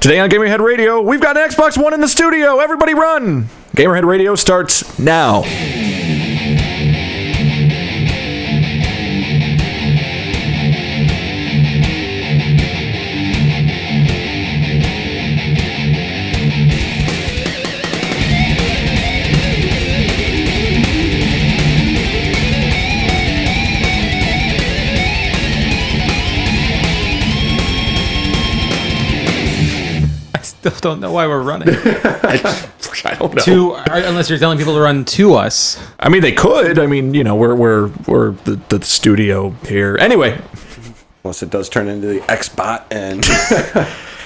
Today on Gamerhead Radio, we've got an Xbox One in the studio. Everybody run! Gamerhead Radio starts now. Don't know why we're running. I don't know. to unless you're telling people to run to us. I mean, they could. I mean, you know, we're we're we're the, the studio here. Anyway, Unless it does turn into the Xbot and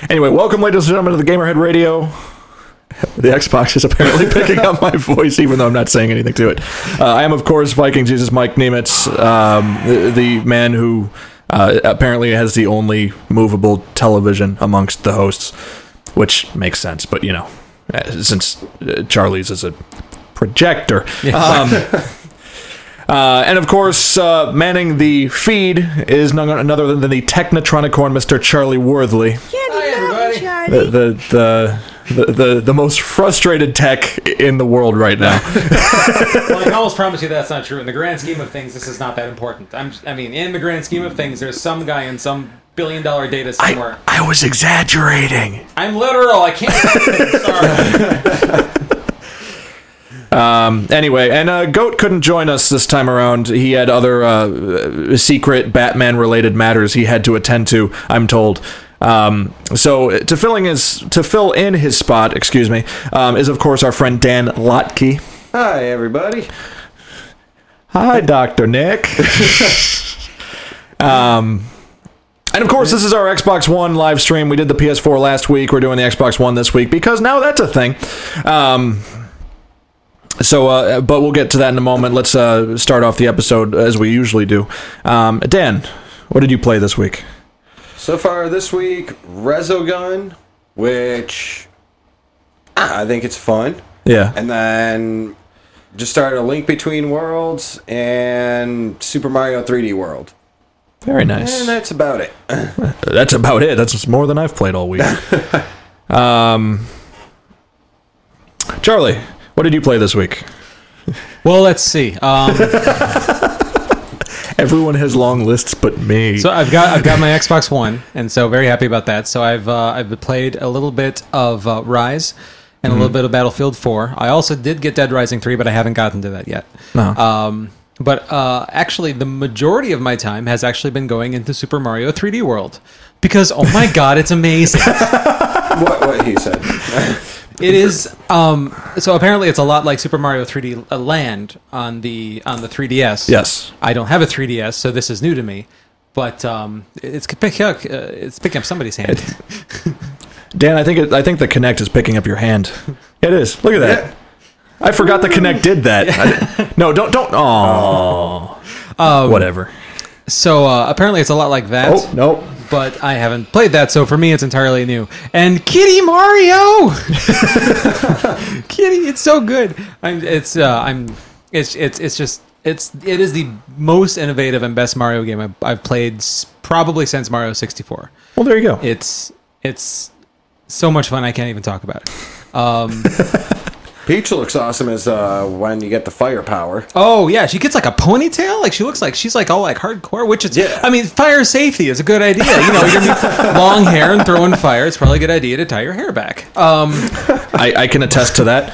anyway, welcome, ladies and gentlemen, to the Gamerhead Radio. The Xbox is apparently picking up my voice, even though I'm not saying anything to it. Uh, I am, of course, Viking Jesus Mike Nemitz, um, the, the man who uh, apparently has the only movable television amongst the hosts, which makes sense. But you know, uh, since uh, Charlie's is a projector. Um, uh, and of course, uh, manning the feed is none other than the Technotronicorn, Mr. Charlie Worthley Hi, everybody. The the the the, the, the most frustrated tech in the world right now. Well, I can almost promise you that's not true. In the grand scheme of things, this is not that important. I'm, I mean, in the grand scheme of things, there's some guy in some billion dollar data somewhere. I, I was exaggerating. I'm literal. I can't. Sorry. Um, anyway, and uh, Goat couldn't join us this time around. He had other uh, secret Batman related matters he had to attend to. I'm told. Um, so to filling his to fill in his spot, excuse me, um, is of course our friend Dan Lotke. Hi everybody. Hi, Doctor Nick. um, and of course, this is our Xbox One live stream. We did the PS4 last week. We're doing the Xbox One this week because now that's a thing. Um, so, uh, but we'll get to that in a moment. Let's uh, start off the episode as we usually do. Um, Dan, what did you play this week? So far this week, Resogun, which ah, I think it's fun. Yeah. And then just started a Link Between Worlds and Super Mario 3D World. Very nice. And that's about it. That's about it. That's more than I've played all week. um, Charlie, what did you play this week? well, let's see. Um, Everyone has long lists but me. so I've got I've got my Xbox One, and so very happy about that. So I've uh, I've played a little bit of uh, Ryse and a little bit of Battlefield 4. I also did get Dead Rising 3, but I haven't gotten to that yet. No. Um, but uh, actually, the majority of my time has actually been going into Super Mario 3D World because oh my god, it's amazing! what, what he said. It is. Um, so apparently, it's a lot like Super Mario 3D Land on the on the 3DS. yes. I don't have a 3DS, so this is new to me. But um, it's picking up. Uh, it's picking up somebody's hand. Dan, I think it, I think the Kinect is picking up your hand. It is. Look at that. Yeah. I forgot the Kinect did that. No, don't don't. Oh, Um, whatever. So uh, apparently, it's a lot like that. Oh nope. But I haven't played that, so for me, it's entirely new. And Kitty Mario, Kitty, it's so good. I'm. It's. Uh, I'm. It's. It's. It's just. It's. It is the most innovative and best Mario game I've, I've played probably since Mario 64. Well, there you go. It's. It's so much fun. I can't even talk about it. Um, Peach looks awesome as uh, when you get the firepower. Oh yeah, she gets like a ponytail. Like she looks like she's like all like hardcore. Which is, Yeah. I mean, fire safety is a good idea. You know, you're gonna be long hair and throwing fire. It's probably a good idea to tie your hair back. Um, I, I can attest to that.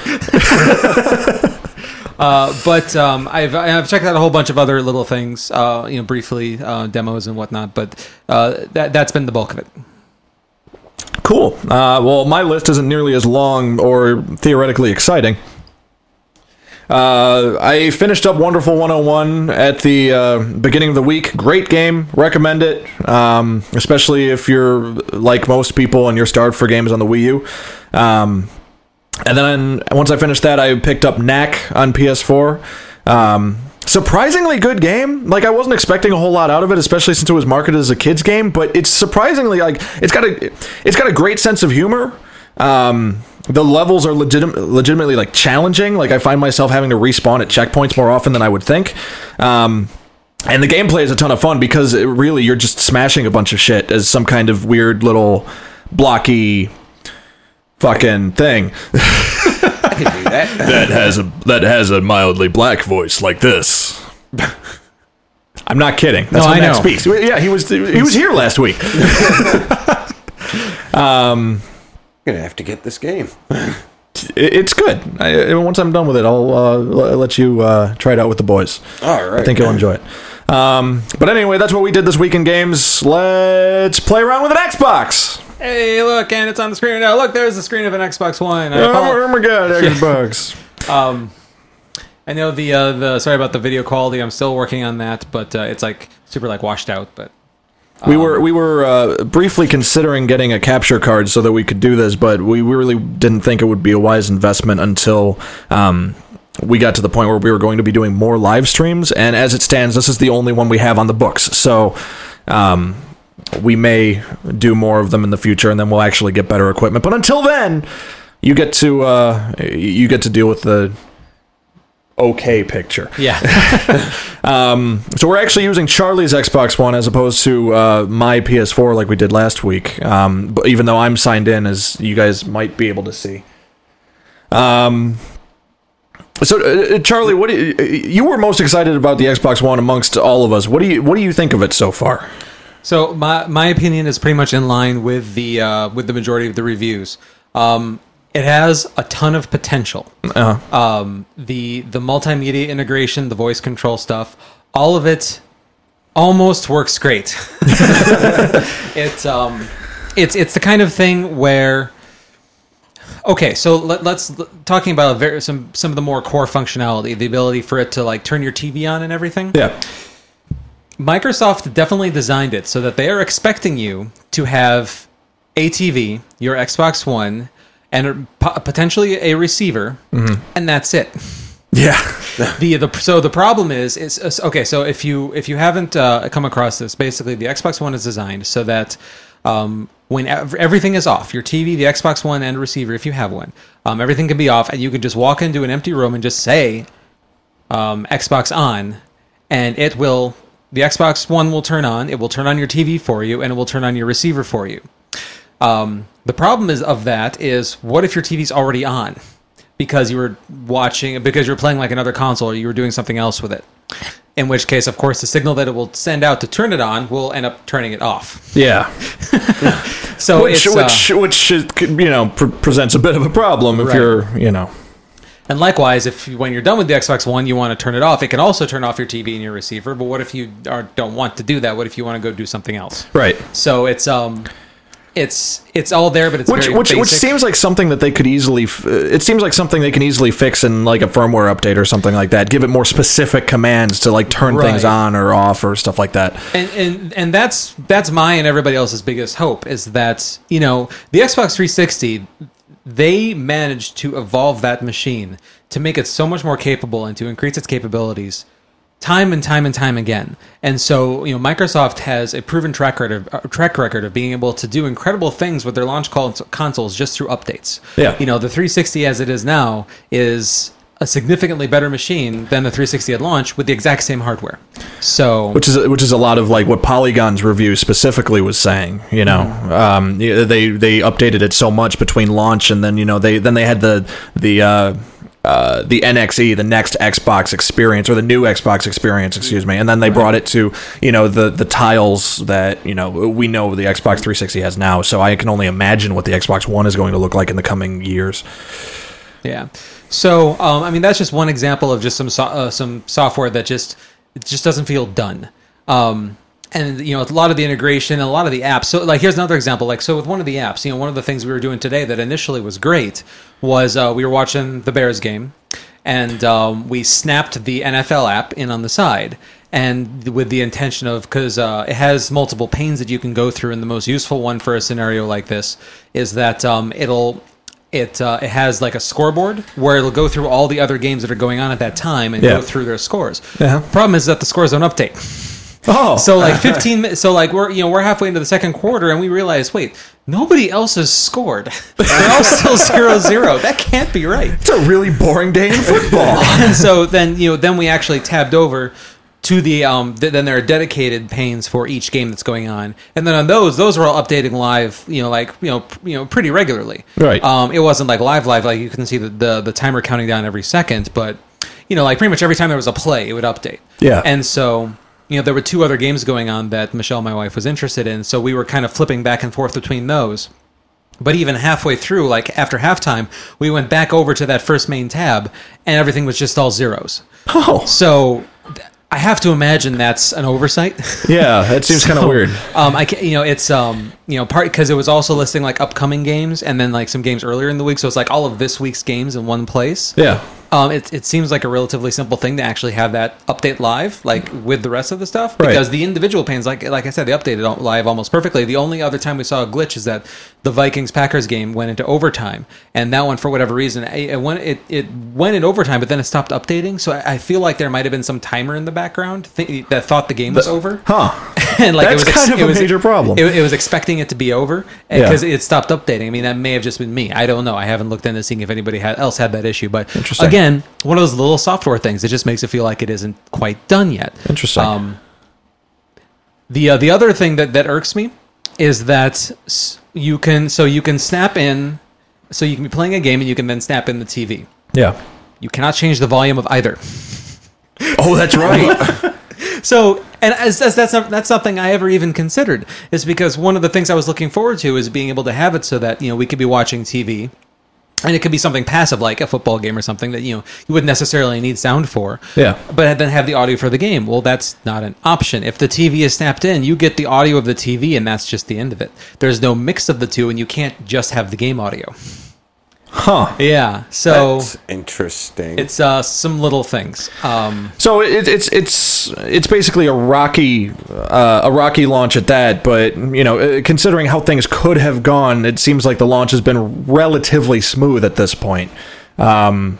uh, but um, I've I've checked out a whole bunch of other little things. Uh, you know, briefly uh, demos and whatnot. But uh, that that's been the bulk of it. Cool. Uh, well, my list isn't nearly as long or theoretically exciting. Uh, I finished up Wonderful 101 at the uh, beginning of the week. Great game. Recommend it. Um, especially if you're like most people and you're starved for games on the Wii U. Um, and then once I finished that, I picked up Knack on PS4. Um, surprisingly good game. Like I wasn't expecting a whole lot out of it, especially since it was marketed as a kids game. But it's surprisingly like it's got a it's got a great sense of humor. Um, the levels are legit- legitimately like challenging. Like I find myself having to respawn at checkpoints more often than I would think. Um, and the gameplay is a ton of fun because it really you're just smashing a bunch of shit as some kind of weird little blocky fucking thing I can do that. that has a that has a mildly black voice like this. I'm not kidding. That's No, how I Matt know. speaks. Yeah, he was he was here last week. I'm gonna have to get this game. It's good. I, once I'm done with it, I'll uh, let you uh, try it out with the boys. All right. I think you'll enjoy it. Um, but anyway, that's what we did this week in games. Let's play around with an Xbox. Hey, look, and it's on the screen now. Look, there's the screen of an Xbox One. I, Oh, apo- my god, Xbox. um, I know the uh, the sorry about the video quality. I'm still working on that, but uh, it's like super like washed out. But We were we were uh, briefly considering getting a capture card so that we could do this, but we really didn't think it would be a wise investment until um, we got to the point where we were going to be doing more live streams. And as it stands, this is the only one we have on the books. So um, we may do more of them in the future, and then we'll actually get better equipment. But until then, you get to uh, you get to deal with the okay picture. yeah, Um, so we're actually using Charlie's Xbox One as opposed to uh, my PS4 like we did last week. Um, but even though I'm signed in, as you guys might be able to see. Um, so uh, uh, Charlie, what you, uh, you were most excited about the Xbox One amongst all of us? What do you what do you think of it so far? So my my opinion is pretty much in line with the uh, with the majority of the reviews. Um, it has a ton of potential. Uh, Um, the the multimedia integration, the voice control stuff, all of it almost works great. it's um, it's it's the kind of thing where. Okay, so let, let's talking about very, some some of the more core functionality, the ability for it to like turn your TV on and everything. yeah, Microsoft definitely designed it so that they are expecting you to have a TV, your Xbox One, and po- potentially a receiver, and that's it. yeah, The, the so the problem is is is- okay. So if you if you haven't uh, come across this, basically the Xbox One is designed so that um, when ev- everything is off, your TV, the Xbox One, and receiver, if you have one, um, everything can be off, and you can just walk into an empty room and just say um, Xbox on, and it will the Xbox One will turn on. It will turn on your TV for you, and it will turn on your receiver for you. Um, the problem is of that is what if your TV's already on because you were watching because you're playing like another console or you were doing something else with it. In which case, of course, the signal that it will send out to turn it on will end up turning it off. yeah. So Which it's uh, which which you know pre- presents a bit of a problem if Right. you're you know And likewise, if you- when you're done with the Xbox One, you want to turn it off, it can also turn off your TV and your receiver. But what if you are, don't want to do that? What if you want to go do something else? right. So it's um, it's it's all there, but it's which very which which seems like something that they could easily f- uh, it seems like something they can easily fix in like a firmware update or something like that give it more specific commands to like turn things on or off or stuff like that and and and that's that's my and everybody else's biggest hope is that you know the Xbox 360 they managed to evolve that machine to make it so much more capable and to increase its capabilities time and time and time again. And so, you know, Microsoft has a proven track record of, uh, track record of being able to do incredible things with their launch cons- consoles just through updates. Yeah. You know, the 360 as it is now is a significantly better machine than the 360 at launch with the exact same hardware. So, which is which is a lot of like what Polygon's review specifically was saying. You know, um, they they updated it so much between launch and then you know they then they had the the. Uh, uh, the NXE, the next Xbox experience, or the new Xbox experience, excuse me, and then they brought it to you know the the tiles that you know we know the Xbox 360 has now. So I can only imagine what the Xbox One is going to look like in the coming years. Yeah. So, um, I mean, that's just one example of just some so- uh, some software that just it just doesn't feel done. Um, and you know, a lot of the integration, and a lot of the apps. So, like, here's another example. Like, so with one of the apps, you know, one of the things we were doing today that initially was great was uh, we were watching the Bears game, and um, we snapped the NFL app in on the side. And with the intention of, because uh, it has multiple panes that you can go through, and the most useful one for a scenario like this is that um, it'll it uh, it has like a scoreboard where it'll go through all the other games that are going on at that time and Yeah. go through their scores. Yeah. Problem is that the scores don't update. Oh, So like 15 minutes. so like we're you know we're halfway into the second quarter and we realize wait nobody else has scored. They're all still zero zero. That can't be right. it's a really boring day in football. And so then you know then we actually tabbed over to the um th- then there are dedicated panes for each game that's going on and then on those those were all updating live you know like you know pr- you know pretty regularly Right. um it wasn't like live live like you can see the, the the timer counting down every second but you know like pretty much every time there was a play it would update Yeah. and so you know there were two other games going on that michelle my wife was interested in so we were kind of flipping back and forth between those but even halfway through, like after halftime, we went back over to that first main tab, and everything was just all zeros. Oh, So I have to imagine that's an oversight. yeah, that seems kind of weird. Um, I can, you know, it's um, you know, part because it was also listing like upcoming games and then like some games earlier in the week, so it's like all of this week's games in one place. Yeah. Um, it, it seems like a relatively simple thing to actually have that update live, like with the rest of the stuff, Right. because the individual panes, like like I said, they updated live almost perfectly. The only other time we saw a glitch is that the Vikings Packers game went into overtime, and that one for whatever reason it, it went it, it went in overtime, but then it stopped updating. So I, I feel like there might have been some timer in the background th- that thought the game was over, Huh. and like That's it was kind of it a was- major problem. It, it was expecting it to be over Yeah. because it stopped updating. I mean, that may have just been me. I don't know. I haven't looked into seeing if anybody had, else had that issue. But Interesting. Again, one of those little software things. It just makes it feel like it isn't quite done yet. Interesting. Um, the uh, the other thing that that irks me is that you can so you can snap in, so you can be playing a game and you can then snap in the TV. yeah. You cannot change the volume of either. Oh, that's right. So, and as, as that's not, that's something I ever even considered is because one of the things I was looking forward to is being able to have it so that you know we could be watching TV, and it could be something passive like a football game or something that you know you wouldn't necessarily need sound for. Yeah. But then have the audio for the game. Well, that's not an option. If the TV is snapped in, you get the audio of the TV, and that's just the end of it. There's no mix of the two, and you can't just have the game audio. Huh. Yeah. So That's interesting. it's uh, some little things. Um, So it, it's it's it's basically a rocky uh, a rocky launch at that, but you know, uh, considering how things could have gone, it seems like the launch has been relatively smooth at this point. Um,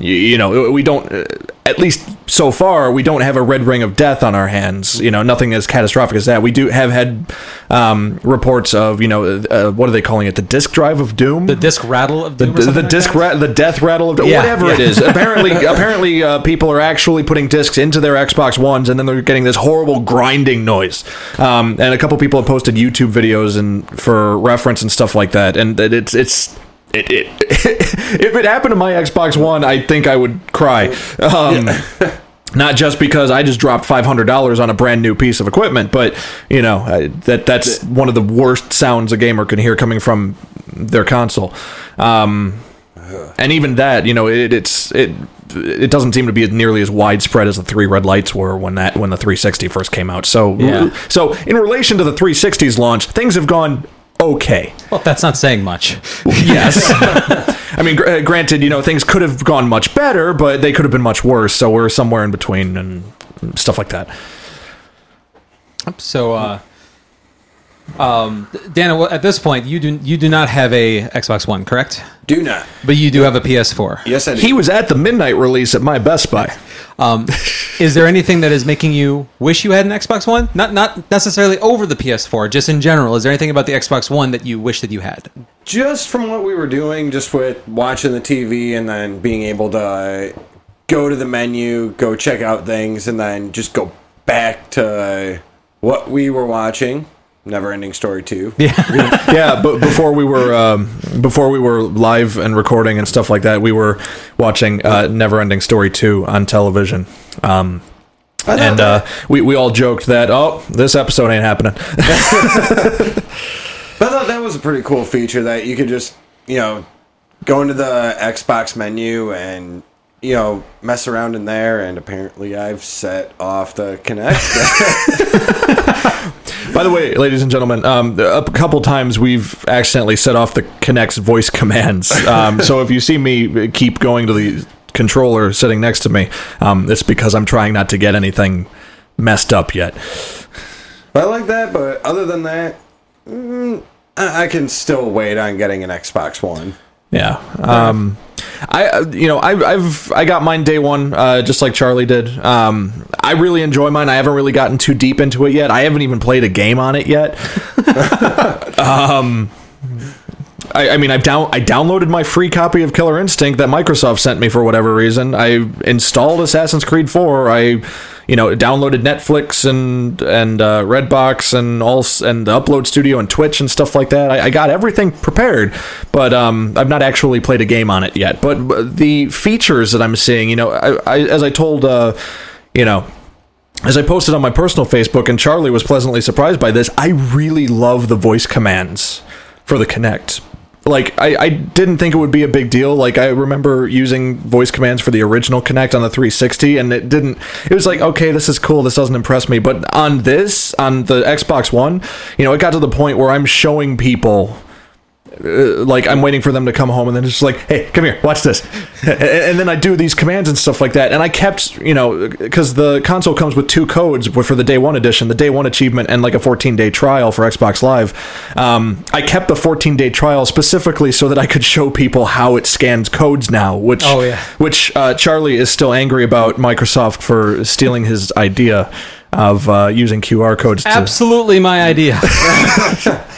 you, you know, we don't uh, at least so far we don't have a red ring of death on our hands. You know, nothing as catastrophic as that. We do have had um, reports of you know uh, what are they calling it? The disk drive of doom. the disc rattle of the, Doom the, something like disc ra- the death rattle of Yeah, whatever it yeah. is. Apparently, apparently, uh, people are actually putting discs into their Xbox Ones, and then they're getting this horrible grinding noise. Um, and a couple people have posted YouTube videos and for reference and stuff like that. And it, it's it's. It, it, if it happened to my Xbox One, I think I would cry. Um, Not just because I just dropped five hundred dollars on a brand new piece of equipment, but you know I, that that's one of the worst sounds a gamer can hear coming from their console. Um, and even that, you know, it, it's it it doesn't seem to be nearly as widespread as the three red lights were when that when the 360 first came out. So Yeah. so in relation to the 360's launch, things have gone okay. Well, that's not saying much. Yes. I mean, gr- uh, granted, you know, things could have gone much better, but they could have been much worse. So we're somewhere in between and stuff like that. So, uh, um, Dana, well, at this point, you do you do not have a Xbox One, correct? Do not. But you do have a PS4. Yes, I do. He was at the midnight release at my Best Buy. Um, is there anything that is making you wish you had an Xbox One? Not not necessarily over the PS4, just in general. Is there anything about the Xbox One that you wish that you had? just from what we were doing, just with watching the TV and then being able to go to the menu, go check out things, and then just go back to what we were watching. Never ending story two. Yeah. yeah, but before we were um, before we were live and recording and stuff like that, we were watching uh, Neverending Story two on television. Um, and uh, we we all joked that oh, this episode ain't happening. But I thought that was a pretty cool feature that you could just, you know, go into the Xbox menu and, you know, mess around in there. And apparently I've set off the Kinect. By the way, ladies and gentlemen, um, a couple times we've accidentally set off the Kinect's voice commands. Um, so if you see me keep going to the controller sitting next to me, um, it's because I'm trying not to get anything messed up yet. I like that, but other than that, mm, I, I can still wait on getting an Xbox One. Yeah. Um, I uh, you know I, I've I got mine day one uh, just like Charlie did. Um, I really enjoy mine. I haven't really gotten too deep into it yet. I haven't even played a game on it yet. um, I, I mean, I've down I downloaded my free copy of Killer Instinct that Microsoft sent me for whatever reason. I installed Assassin's Creed 4. I, you know, downloaded Netflix and and uh, Redbox and all and the Upload Studio and Twitch and stuff like that. I, I got everything prepared, but um, I've not actually played a game on it yet. But, but the features that I'm seeing, you know, I, as I told, uh, you know, as I posted on my personal Facebook, and Charlie was pleasantly surprised by this, I really love the voice commands for the Kinect. Like, I, I didn't think it would be a big deal. Like, I remember using voice commands for the original Kinect on the 360, and it didn't. It was like, okay, this is cool. This doesn't impress me. But on this, on the Xbox One, you know, it got to the point where I'm showing people uh, like I'm waiting for them to come home, and then it's just like, hey, come here, watch this, and, and then I do these commands and stuff like that. And I kept, you know, because the console comes with two codes for the day one edition, the day one achievement, and like a 14 day trial for Xbox Live. Um, I kept the 14 day trial specifically so that I could show people how it scans codes now, which, Oh, yeah. which uh, Charlie is still angry about Microsoft for stealing his idea of uh, using QR codes. To, Absolutely my idea.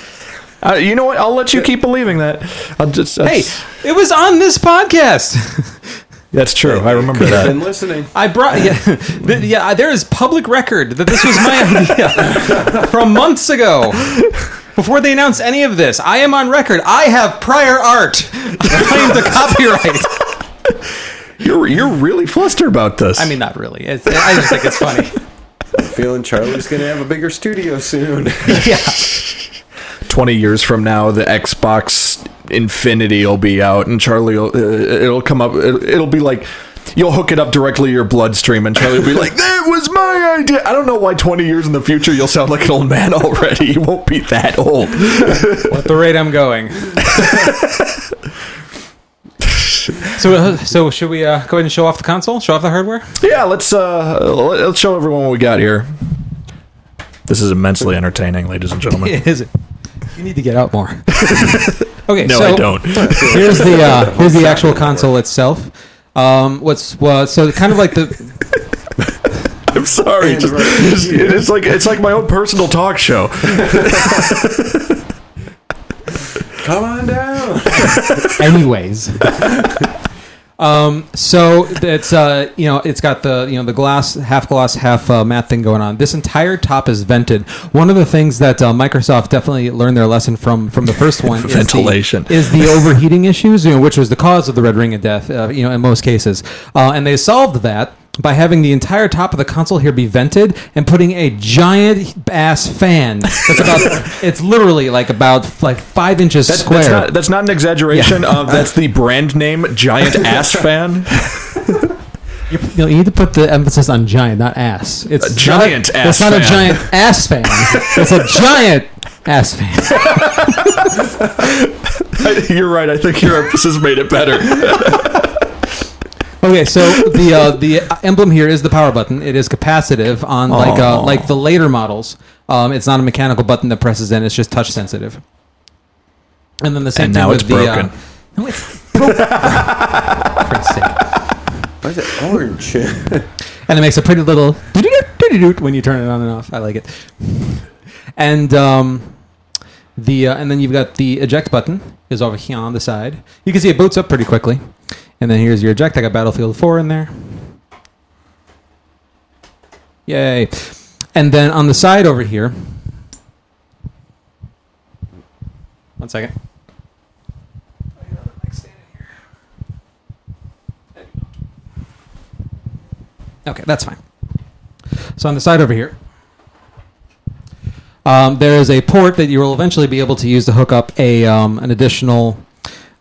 uh, you know what? I'll let you keep believing that. I'll just, hey, that's- it was on this podcast. That's true. I remember I've that. been listening. I brought yeah, th- yeah. There is public record that this was my idea from months ago. Before they announced any of this, I am on record. I have prior art to claim to copyright. You're you're really flustered about this. I mean, not really. It's, I just think it's funny. Feeling Charlie's gonna have a bigger studio soon. Yeah. Twenty years from now, the Xbox Infinity will be out, and Charlie, will, uh, it'll come up. It'll, be like you'll hook it up directly to your bloodstream, and Charlie will be like, "That was my idea." I don't know why twenty years in the future you'll sound like an old man already. You won't be that old. At the rate I'm going. so, uh, so should we uh, go ahead and show off the console? Show off the hardware? yeah, let's uh, let's show everyone what we got here. This is immensely entertaining, ladies and gentlemen. Is it? You need to get out more. okay, No, so I don't. here's the uh, here's the actual console itself. Um, what's well, so kind of like the I'm sorry. And Just, it's, it's like it's like my own personal talk show. Come on down. anyways. Um, so it's uh, you know, it's got the you know the glass, half glass, half uh, matte thing going on. This entire top is vented. One of the things that uh, Microsoft definitely learned their lesson from from the first one is the- Ventilation. is the overheating issues, you know, which was the cause of the red ring of death, uh, you know, in most cases. Uh, and they solved that by having the entire top of the console here be vented and putting a giant ass fan that's about it's literally like about like five inches That's, square. that's not that's not an exaggeration. Of, that's the brand name Giant Ass Fan. You, no, you need to put the emphasis on giant, not ass. It's A giant a, ass It's not a giant ass fan. It's a giant ass fan. You're right. I think your emphasis made it better. Okay, so the uh, the emblem here is the power button. It is capacitive on like uh, like the later models. Um, it's not a mechanical button that presses in. It's just touch sensitive. And then the same And thing now with it's the. broken. Uh, no, it's broken. For Christ's sake. Why is it orange? and it makes a pretty little doot when you turn it on and off. I like it. And um, the uh, and then you've got the eject button is over here on the side. You can see it boots up pretty quickly. And then here's your eject. I got Battlefield 4 in there. Yay! And then on the side over here. One second. Okay, that's fine. So on the side over here, um, there is a port that you will eventually be able to use to hook up a um, an additional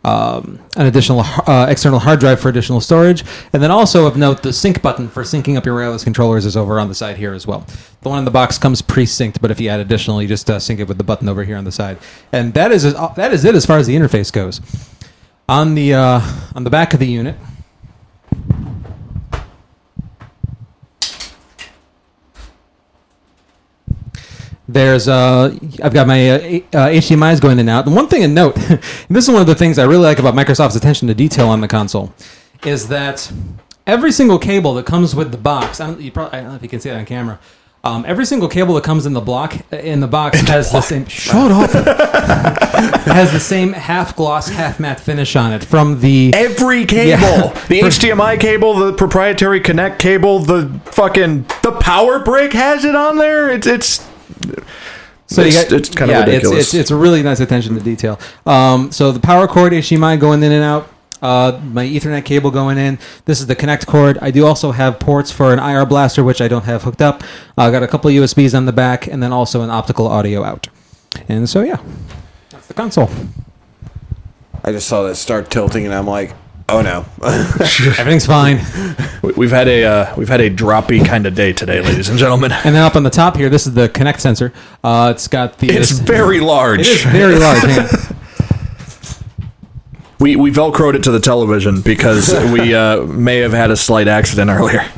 um, an additional uh, external hard drive for additional storage, and then also of note, the sync button for syncing up your wireless controllers is over on the side here as well. The one in the box comes pre-synced, but if you add additional, you just uh, sync it with the button over here on the side, and that is that is it as far as the interface goes. On the uh, on the back of the unit. There's uh, I've got my uh, A- uh, HDMI's going in and out. And one thing to note, and this is one of the things I really like about Microsoft's attention to detail on the console, is that every single cable that comes with the box, I don't, you probably, I don't know if you can see it on camera, Um, every single cable that comes in the block in the box has the same. Shut up. has the same half gloss, half matte finish on it from the. Every cable, Yeah. the HDMI cable, the proprietary Kinect cable, the fucking the power brick has it on there. It's it's So it's, you got, it's kind yeah, of ridiculous. It's, it's, it's a really nice attention to detail. Um, so the power cord HDMI going in and out. Uh, my Ethernet cable going in. This is the Kinect cord. I do also have ports for an IR blaster, which I don't have hooked up. I got a couple USBs on the back, and then also an optical audio out. And so yeah, that's the console. I just saw that start tilting, and I'm like, oh no. Everything's fine. We- we've had a uh, we've had a droppy kind of day today, ladies and gentlemen. And then up on the top here, this is the Kinect sensor. Uh, it's got the. It's this- very large. It is very large. hang on. We we velcroed it to the television because we uh, may have had a slight accident earlier.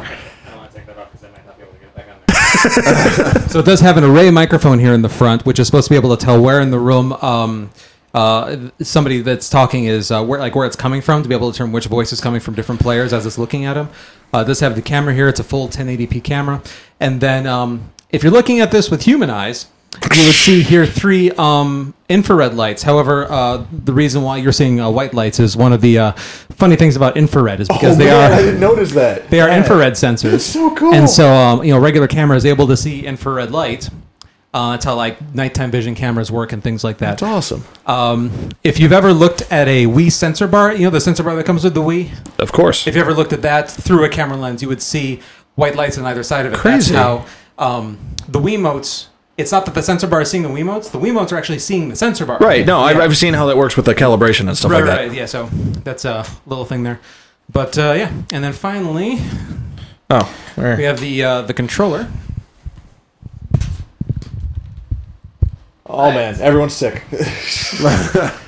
So it does have an array microphone here in the front, which is supposed to be able to tell where in the room um, uh, somebody that's talking is uh, where like where it's coming from to be able to determine which voice is coming from different players as it's looking at them. Uh, does have the camera here; it's a full 1080p camera, and then um, if you're looking at this with human eyes. You would see here three um, infrared lights. However, uh, the reason why you're seeing uh, white lights is one of the uh, funny things about infrared is because they are I didn't notice that. they are infrared sensors. so cool. And so, um, you know, regular camera is able to see infrared light. Uh, that's how like nighttime vision cameras work and things like that. That's awesome. Um, if you've ever looked at a Wii sensor bar, you know the sensor bar that comes with the Wii. Of course. If you ever looked at that through a camera lens, you would see white lights on either side of it. Crazy. That's how um, the Wiimotes. It's not that the sensor bar is seeing the Wii Wiimotes. The Wii Wiimotes are actually seeing the sensor bar. Right. No, I've, Yeah. I've seen how that works with the calibration and stuff Right, like that. right, yeah. So that's a little thing there, but uh, yeah. And then finally, Oh, all right. we have the uh, the controller. Oh man, everyone's sick.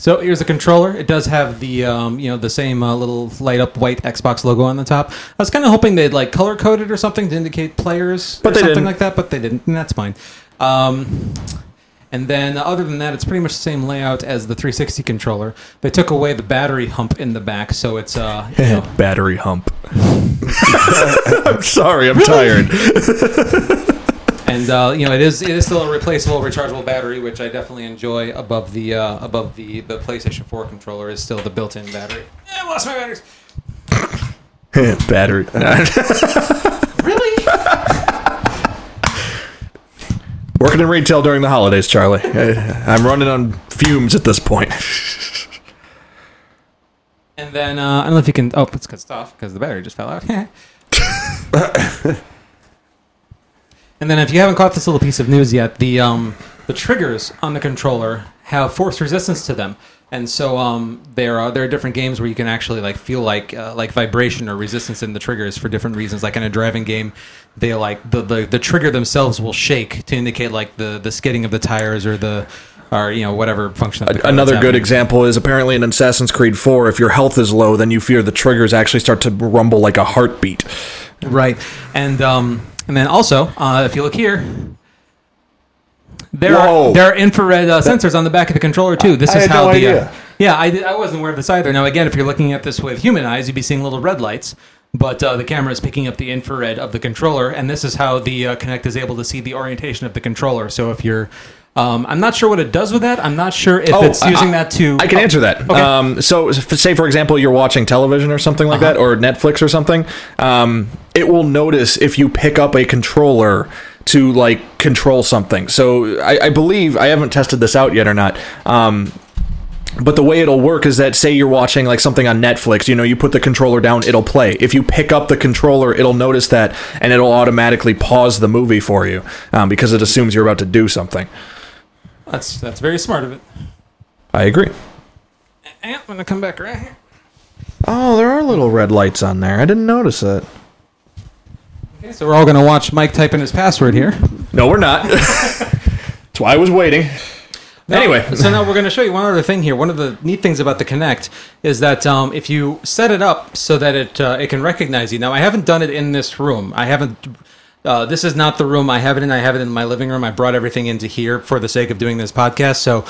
So here's the controller. It does have the um, you know the same uh, little light up white Xbox logo on the top. I was kind of hoping they'd like color code it or something to indicate players But or something didn't. like that, but they didn't, and that's fine. Um, and then uh, other than that, it's pretty much the same layout as the 360 controller. They took away the battery hump in the back, so it's uh, you know, Battery hump. I'm sorry, I'm tired. And uh, you know it is it is still a replaceable rechargeable battery, which I definitely enjoy above the uh, above the the PlayStation 4 controller is still the built-in battery. I lost my batteries. Battery. Really? Working in retail during the holidays, Charlie. Uh, I'm running on fumes at this point. And then uh, I don't know if you can. Oh, it's cut off because the battery just fell out. And then if you haven't caught this little piece of news yet, the um, the triggers on the controller have force resistance to them, and so um, there are there are different games where you can actually like feel like uh, like vibration or resistance in the triggers for different reasons. Like in a driving game, they like the, the the trigger themselves will shake to indicate like the the skidding of the tires or the or you know whatever function. Another good example is apparently in Assassin's Creed 4, if your health is low, then you fear the triggers actually start to rumble like a heartbeat. Right, and um, and then also, uh, if you look here, there Whoa. are there are infrared uh, sensors on the back of the controller too. This I is had how no the idea. Uh, yeah, I, did, I wasn't aware of this either. Now again, if you're looking at this with human eyes, you'd be seeing little red lights. But uh, the camera is picking up the infrared of the controller, and this is how the uh, Kinect is able to see the orientation of the controller. So if you're, um, I'm not sure what it does with that. I'm not sure if Oh, it's using I- that to. I can oh, answer that. okay. Uh-huh. Um, so, say for example, you're watching television or something like that, or Netflix or something. Um, it will notice if you pick up a controller to like control something. So, I, I believe I haven't tested this out yet or not. Um, but the way it'll work is that say you're watching like something on Netflix, you know, you put the controller down, it'll play. If you pick up the controller, it'll notice that and it'll automatically pause the movie for you um, because it assumes you're about to do something. That's that's very smart of it. I agree. And I'm gonna come back right here. Oh, there are little red lights on there. I didn't notice it. Okay, so we're all gonna watch Mike type in his password here. No, we're not. That's why I was waiting. Anyway, so now we're going to show you one other thing here. One of the neat things about the Kinect is that um, if you set it up so that it uh, it can recognize you. Now, I haven't done it in this room. I haven't. Uh, this is not the room I have it in. I have it in my living room. I brought everything into here for the sake of doing this podcast. So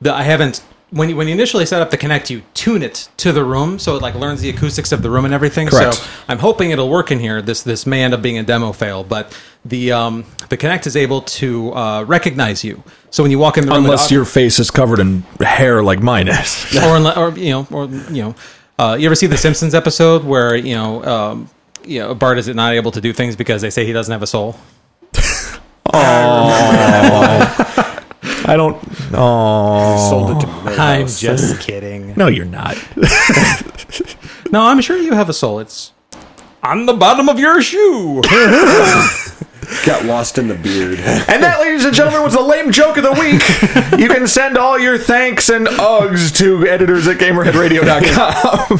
the, I haven't when you when you initially set up the Kinect, you tune it to the room, so it like learns the acoustics of the room and everything. Correct. So I'm hoping it'll work in here. This this may end up being a demo fail, but the um, the Kinect is able to uh, recognize you. So when you walk in the room, Unless your face is covered in hair like mine is. or or you know or you know uh, you ever see the Simpsons episode where you know um, you know Bart is not able to do things because they say he doesn't have a soul. Oh, I don't. Oh, Sold it to Milhouse. I'm just kidding. no, you're not. No, I'm sure you have a soul. It's on the bottom of your shoe. Got lost in the beard. And that, ladies and gentlemen, was the lame joke of the week. You can send all your thanks and ugs to editors at gamerheadradio.com.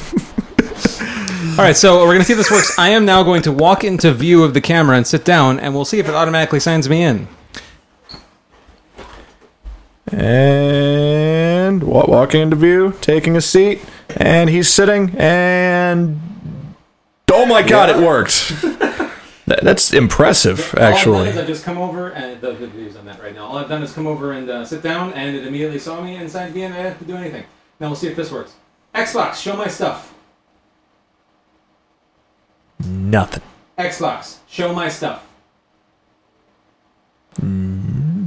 All right, so we're gonna see if this works. I am now going to walk into view of the camera and sit down, and we'll see if it automatically signs me in. and wa- walking into view, taking a seat, and he's sitting, and oh my god, it worked. That- That's impressive, All I've actually. done is I've just come over, and the, the video's on that right now. All I've done is come over and uh, sit down, and it immediately saw me and signed me in. I didn't have to do anything. Now we'll see if this works. Xbox, show my stuff. Nothing. Xbox, show my stuff.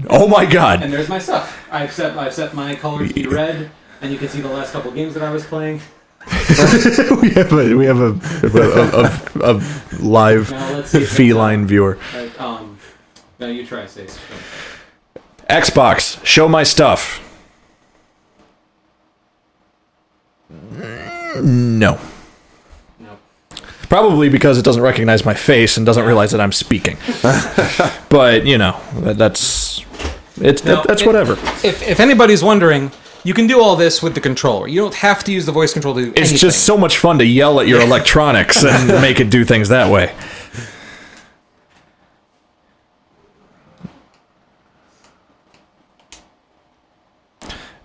Oh my god. And there's my stuff. I've set I've set my color to be red, and you can see the last couple games that I was playing. we have a we have a a, a, a live Now if it's, feline viewer. Right, um, no, you try, Stace. Xbox, show my stuff. No. Probably because it doesn't recognize my face and doesn't realize that I'm speaking. but you know, that, that's it's Now, that, that's it- whatever. If, if anybody's wondering, you can do all this with the controller. You don't have to use the voice control to do It's anything. just so much fun to yell at your electronics and make it do things that way.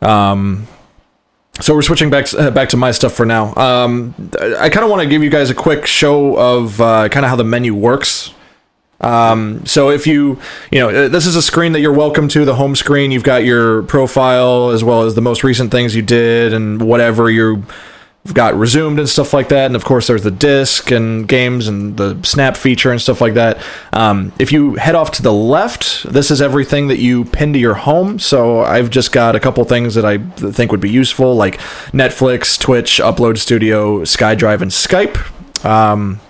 Um, so we're switching back uh, back to my stuff for now. Um, I kind of want to give you guys a quick show of uh, kind of how the menu works. Um, so if you, you know, uh, this is a screen that you're welcome to, the home screen. You've got your profile as well as the most recent things you did and whatever you got resumed and stuff like that. And of course, there's the disc and games and the snap feature and stuff like that. Um, if you head off to the left, this is everything that you pin to your home. So I've just got a couple things that I think would be useful, like Netflix, Twitch, Upload Studio, SkyDrive, and Skype. Um,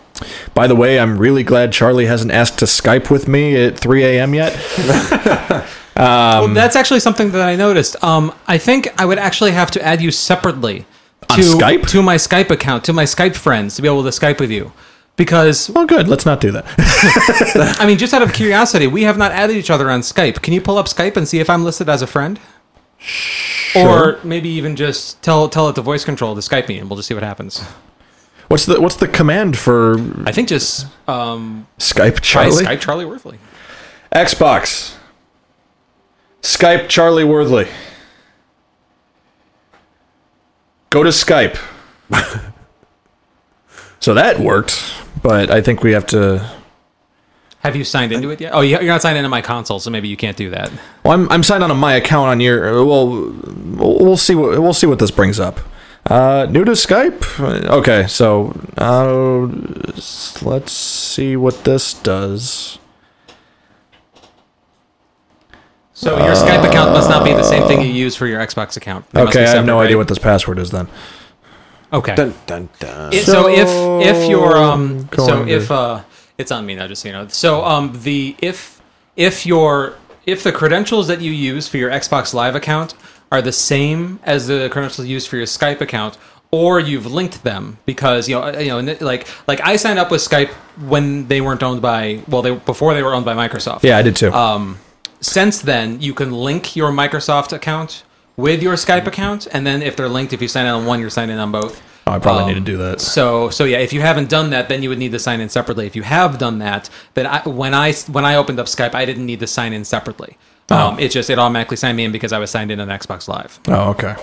by the way, I'm really glad Charlie hasn't asked to Skype with me at 3 a.m. yet. well, that's actually something that I noticed. Um, I think I would actually have to add you separately to Skype? to my Skype account, to my Skype friends, to be able to Skype with you. Because Well, good. Let's not do that. I mean, just out of curiosity, we have not added each other on Skype. Can you pull up Skype and see if I'm listed as a friend? Or maybe even just tell tell it to voice control to Skype me, and we'll just see what happens. What's the What's the command for I think just um, Skype Charlie? Skype Charlie Worthley. Xbox. Skype Charlie Worthley. Go to Skype. so that worked, but I think we have to. Have you signed into it yet? Oh, you- you're not signed into my console, so maybe you can't do that. Well, I'm, I'm signed on to my account on your. Well, we'll see what we'll see what this brings up. Uh, new to Skype. Okay, so uh, let's see what this does. So your Skype account must not be the same thing you use for your Xbox account. They must Okay, be I have no separate, idea what this password is then. Okay. Dun, dun, dun. It- so, if if you're um So, so going if to- uh it's on me now just so you know so um the if if your if the credentials that you use for your Xbox Live account are the same as the credentials used for your Skype account or you've linked them because you know uh, you know and it- like like I signed up with Skype when they weren't owned by well they before they were owned by Microsoft Yeah, I did too. um, since then, you can link your Microsoft account with your Skype account, and then if they're linked, if you sign in on one, you're signing in on both. oh, I probably um, need to do that. So, so yeah, if you haven't done that, then you would need to sign in separately. If you have done that, then I, when I when I opened up Skype, I didn't need to sign in separately. Um, it just it automatically signed me in because I was signed in on Xbox Live. Oh, okay.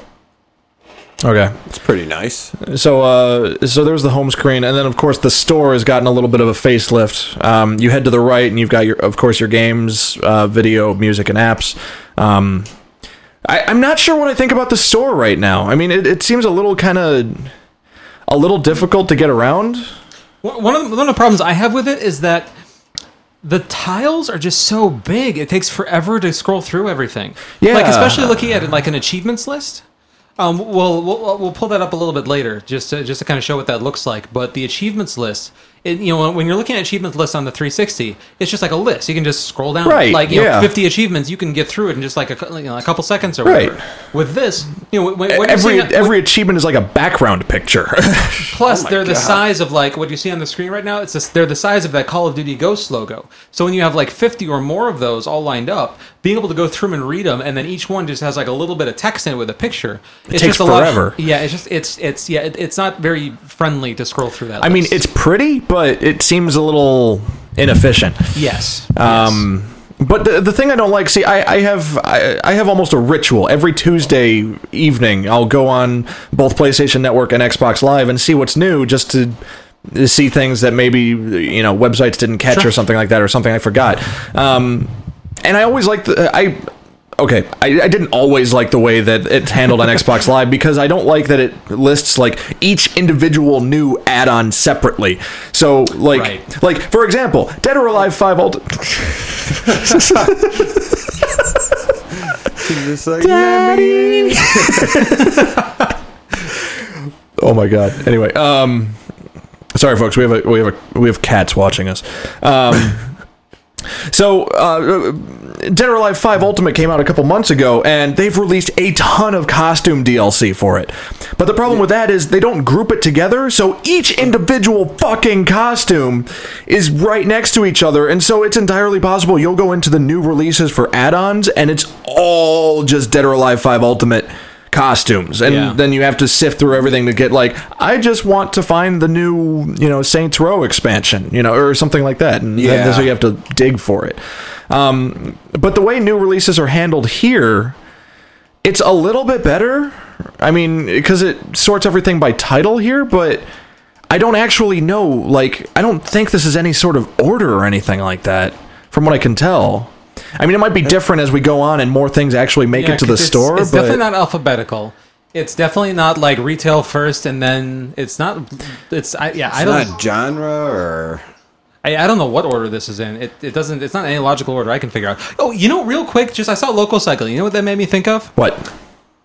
Okay. It's pretty nice. So, uh, so there's the home screen, and then of course the store has gotten a little bit of a facelift. Um, you head to the right, and you've got your, of course, your games, uh, video, music, and apps. Um, I, I'm not sure what I think about the store right now. I mean, it, it seems a little kind of a little difficult to get around. One one of the, one of the problems I have with it is that the tiles are just so big. It takes forever to scroll through everything. Yeah. like especially looking at it like an achievements list. Um, we'll, we'll we'll pull that up a little bit later, just to, just to kind of show what that looks like. But the achievements list, it, you know, when you're looking at achievements list on the 360, it's just like a list. You can just scroll down, Right, Like you yeah. know, 50 achievements, you can get through it in just like a, you know, a couple seconds or whatever. Right. With this, you know, when, when you're Every every achievement is like a background picture. Plus, Oh they're the size of like what you see on the screen right now. It's just, they're the size of that Call of Duty Ghost logo. So when you have like 50 or more of those all lined up, being able to go through them and read them, and then each one just has like a little bit of text in it with a picture. It's takes just a lot- forever. yeah, it's just it's it's yeah, it, it's not very friendly to scroll through that. I mean, it's pretty, but it seems a little inefficient. yes, Um, but the, the thing I don't like, see, I, I have I, I have almost a ritual every Tuesday evening. I'll go on both PlayStation Network and Xbox Live and see what's new, just to see things that maybe you know websites didn't catch or something like that, or something I forgot. Um, and I always like the I. Okay, I, I didn't always like the way that it's handled on Xbox Live because I don't like that it lists like each individual new add-on separately. So like Right. like for example, Dead or Alive 5 Ultimate Just like, yeah. Oh my god. Anyway, um sorry folks, we have a we have a we have cats watching us. Um So, uh, Dead or Alive 5 Ultimate came out a couple months ago, and they've released a ton of costume DLC for it. But the problem with that is they don't group it together, so each individual fucking costume is right next to each other, and so it's entirely possible you'll go into the new releases for add ons, and it's all just Dead or Alive 5 Ultimate costumes. And Yeah. then you have to sift through everything to get like i just want to find the new you know saints row expansion you know or something like that. And then- Yeah. so you have to dig for it. Um, but the way new releases are handled here it's a little bit better. I mean because it sorts everything by title here but i don't actually know like i don't think this is any sort of order or anything like that from what i can tell i mean it might be different as we go on and more things actually make Yeah, it to the it's- store It's but definitely not alphabetical. It's definitely not like retail first, and then it's not. It's I, yeah. I don't. not genre or I, I don't know what order this is in. It, it doesn't. It's not any logical order I can figure out. Oh, you know, real quick, just I saw local cycling. You know what that made me think of? what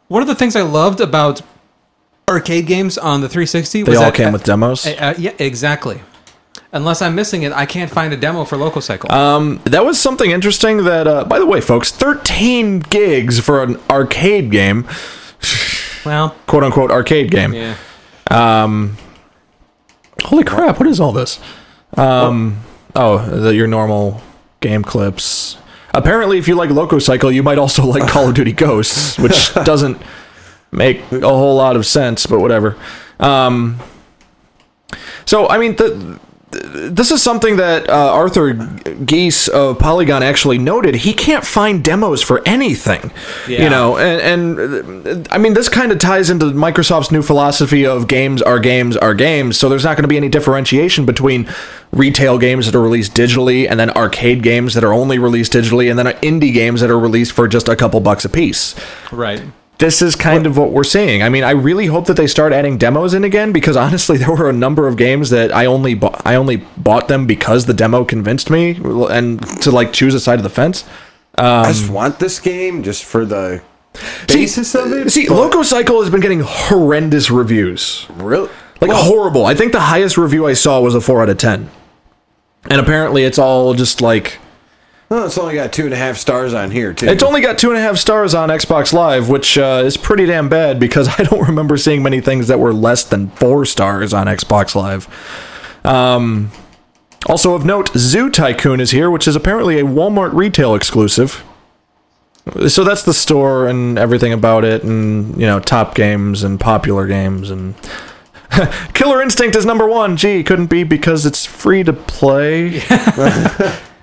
One of the things I loved about arcade games on the 360 They was all that, came with demos. Uh, uh, yeah, exactly. Unless I'm missing it, I can't find a demo for Loco Cycle. Um, that was something interesting. That, uh, by the way, folks, 13 gigs for an arcade game, well, quote unquote arcade game. yeah. Holy crap! What is all this? Um, oh, the, your normal game clips. Apparently, if you like Loco Cycle, you might also like Call of Duty Ghosts, which doesn't make a whole lot of sense, but whatever. Um, so, I mean, the, this is something that uh, Arthur Gies of Polygon actually noted. He can't find demos for anything, you know, and, and I mean, this kind of ties into Microsoft's new philosophy of games are games are games. So there's not going to be any differentiation between retail games that are released digitally and then arcade games that are only released digitally and then indie games that are released for just a couple bucks a piece Right. This is kind of what we're seeing. I mean, I really hope that they start adding demos in again because honestly, there were a number of games that I only bought, I only bought them because the demo convinced me and to like choose a side of the fence. I just um, want this game just for the basis of it. See, but Loco Cycle has been getting horrendous reviews, really, like horrible. I think the highest review I saw was a four out of ten, and apparently it's all just like oh, it's only got two and a half stars on here too. It's only got two and a half stars on Xbox Live, which uh, is pretty damn bad because I don't remember seeing many things that were less than four stars on Xbox Live. Um, also of note, Zoo Tycoon is here, which is apparently a Walmart retail exclusive. So that's the store and everything about it, and you know, top games and popular games and. Killer Instinct is number one. Gee, couldn't be because it's free to play.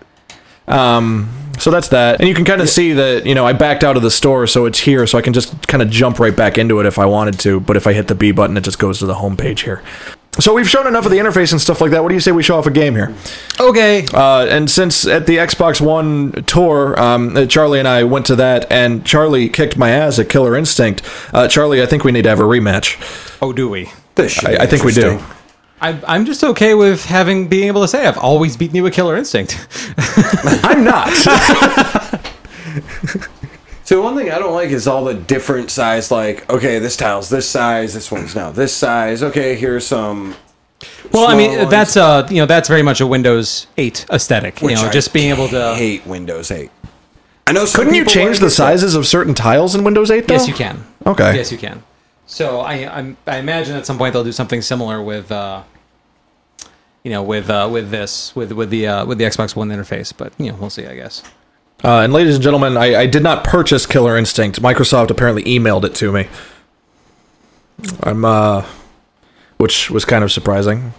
So that's that. And you can kind of see that, you know, I backed out of the store, so it's here, so I can just kind of jump right back into it if I wanted to. But if I hit the B button, it just goes to the home page here. So we've shown enough of the interface and stuff like that. What do you say we show off a game here? Okay. Uh, and since at the Xbox One tour, um, uh, Charlie and I went to that, and Charlie kicked my ass at Killer Instinct. Uh, Charlie, I think we need to have a rematch. oh, do we? This should I, be I think we do. Interesting. I, I'm just okay with having being able to say I've always beaten you with Killer Instinct. I'm not. So one thing I don't like is all the different size. Like, okay, this tile's this size. This one's now this size. Okay, here's some. well, I mean small that's uh you know that's very much a Windows 8 aesthetic. You know, I just being able to. hate Windows 8. I know. Couldn't you change the it, but- sizes of certain tiles in Windows 8? Though? Yes, you can. Okay. Yes, you can. So I I'm, I imagine at some point they'll do something similar with uh, you know with uh, with this with with the uh, with the Xbox One interface, but you know we'll see. I guess. Uh, and ladies and gentlemen, I, I did not purchase Killer Instinct. Microsoft apparently emailed it to me. I'm uh, which was kind of surprising.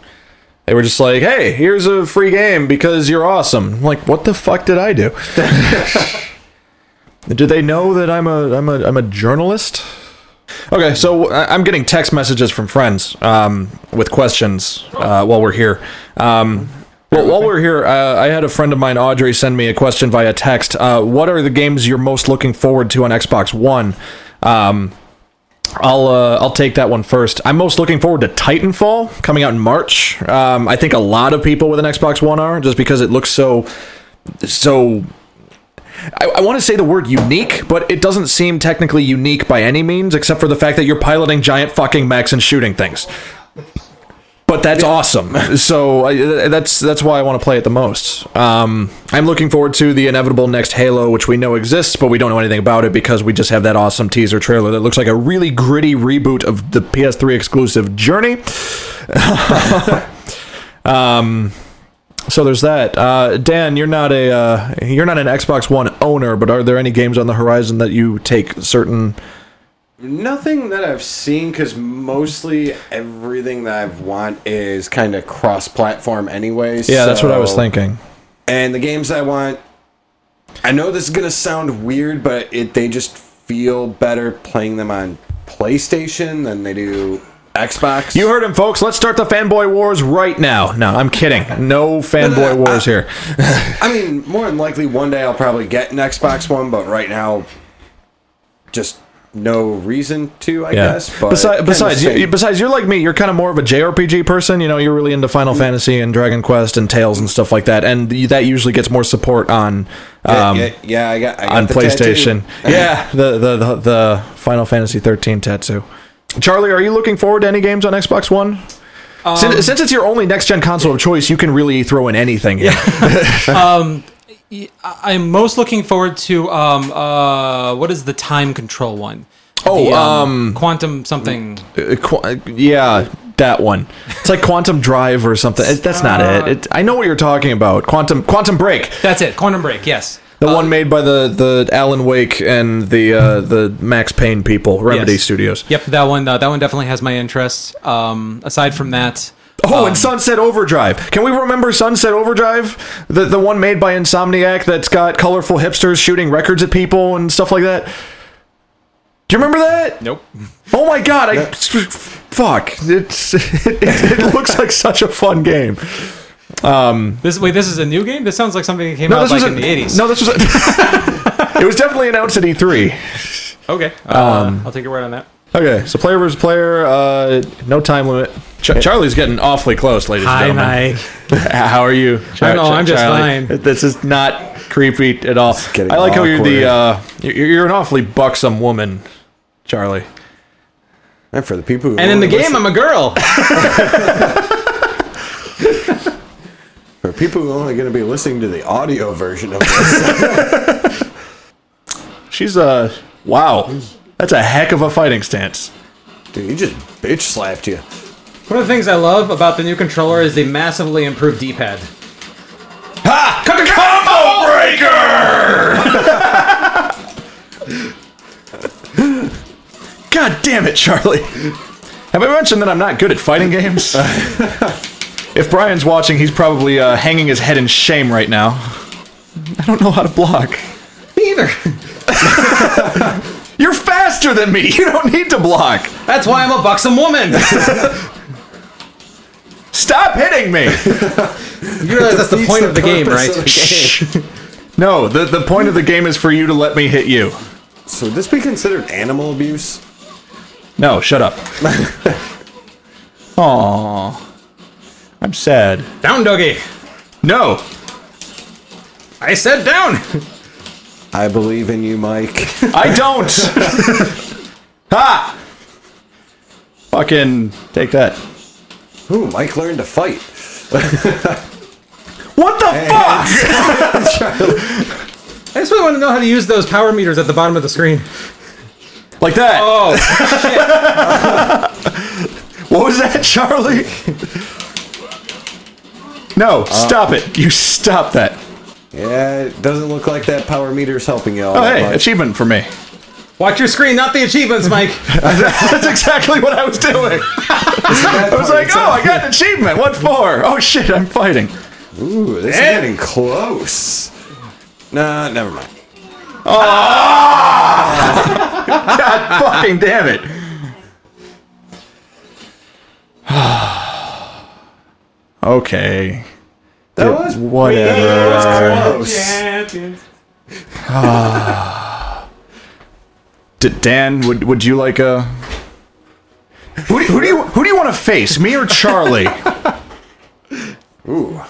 They were just like, "Hey, here's a free game because you're awesome." I'm like, what the fuck did I do? do they know that I'm a I'm a I'm a journalist? Okay, so I'm getting text messages from friends um, with questions uh, while we're here. Um, well, while we're here, uh, I had a friend of mine, Audrey, send me a question via text. Uh, what are the games you're most looking forward to on Xbox One? Um, I'll uh, I'll take that one first. I'm most looking forward to Titanfall coming out in March. Um, I think a lot of people with an Xbox One are just because it looks so so I, I want to say the word unique, but it doesn't seem technically unique by any means, except for the fact that you're piloting giant fucking mechs and shooting things. But that's awesome. So I, that's that's why I want to play it the most. Um, I'm looking forward to the inevitable next Halo, which we know exists, but we don't know anything about it because we just have that awesome teaser trailer that looks like a really gritty reboot of the PS3 exclusive Journey. um, so there's that. Uh, Dan, you're not a uh, you're not an Xbox One owner, but are there any games on the horizon that you take certain? Nothing that I've seen because mostly everything that I've want is kind of cross-platform anyways. Yeah, that's what I was thinking. And the games I want, I know this is gonna sound weird, but it they just feel better playing them on PlayStation than they do Xbox. You heard him, folks. Let's start the fanboy wars right now. No, I'm kidding. No fanboy wars here. I mean, more than likely one day I'll probably get an Xbox One, but right now, just no reason to. I Yeah. guess. But Besi- besides, you, besides, you're like me. You're kind of more of a JRPG person. You know, you're really into Final Fantasy and Dragon Quest and Tales and stuff like that, and that usually gets more support on um, yeah, yeah, yeah, I got, I got on the PlayStation. tattoo. yeah, the, the the the Final Fantasy 13 tattoo. Charlie, are you looking forward to any games on Xbox One? Um, since, since it's your only next gen console of choice, you can really throw in anything. Here. I'm most looking forward to um uh what is the time control one? Oh, The, um, quantum something. Uh, qu- yeah, that one. It's like Quantum Drive or something. It- That's not it. it. I know what you're talking about. Quantum Quantum Break. That's it. Quantum Break. Yes. The one made by the the Alan Wake and the uh, the Max Payne people, Remedy Yes. Studios. Yep, that one. Uh, that one definitely has my interest. Um, aside from that, Oh, um, and Sunset Overdrive. Can we remember Sunset Overdrive? The the one made by Insomniac that's got colorful hipsters shooting records at people and stuff like that. Do you remember that? Nope. Oh my god! I fuck. It's it, it looks like such a fun game. This wait, this is a new game. This sounds like something that came No, out this like was in a- the eighties. No, this was. A, it was definitely announced at E3. Okay. Uh, Um, I'll take your word on that. Okay, so player versus player, uh, no time limit. Ch- Charlie's getting awfully close, ladies and gentlemen. Mike. How are you? I know, I'm just fine. This is not creepy at all. I like how you're the uh, you're, you're an awfully buxom woman, Charlie. And for the people who And in the only game, listen- I'm a girl. For people who are only going to be listening to the audio version of this, She's uh, wow, that's a heck of a fighting stance. dude, he just bitch slapped you. One of the things I love about the new controller is the massively improved D-pad. Ha! Combo breaker! God damn it, Charlie. Have I mentioned that I'm not good at fighting games? if Brian's watching, he's probably uh, hanging his head in shame right now. I don't know how to block. Me either. You're faster than me. You don't need to block. That's why I'm a buxom woman. Stop hitting me! You realize that's the defeats point the of the game, right? of the game. no, the, the point of the game is for you to let me hit you. So would this be considered animal abuse? No, shut up. Aww. I'm sad. Down, doggy. No! I said down. I believe in you, Mike. I don't! ha! Fucking take that. Ooh, Mike learned to fight. What the fuck? I just really want to know how to use those power meters at the bottom of the screen. Like that. Oh, What was that, Charlie? No, stop it. You stop that. Yeah, it doesn't look like that power meter's helping you all Oh, that hey, much. achievement for me. watch your screen, not the achievements, Mike. That's exactly what I was doing. I was like, oh, I got an achievement. What for? Oh, shit, I'm fighting. Ooh, this is Eh. getting close. Nah, never mind. Oh! God fucking damn it. okay. That was Whatever. close. D- Dan, would would you like a? Who do, who do you who do you want to face, me or Charlie? Ooh.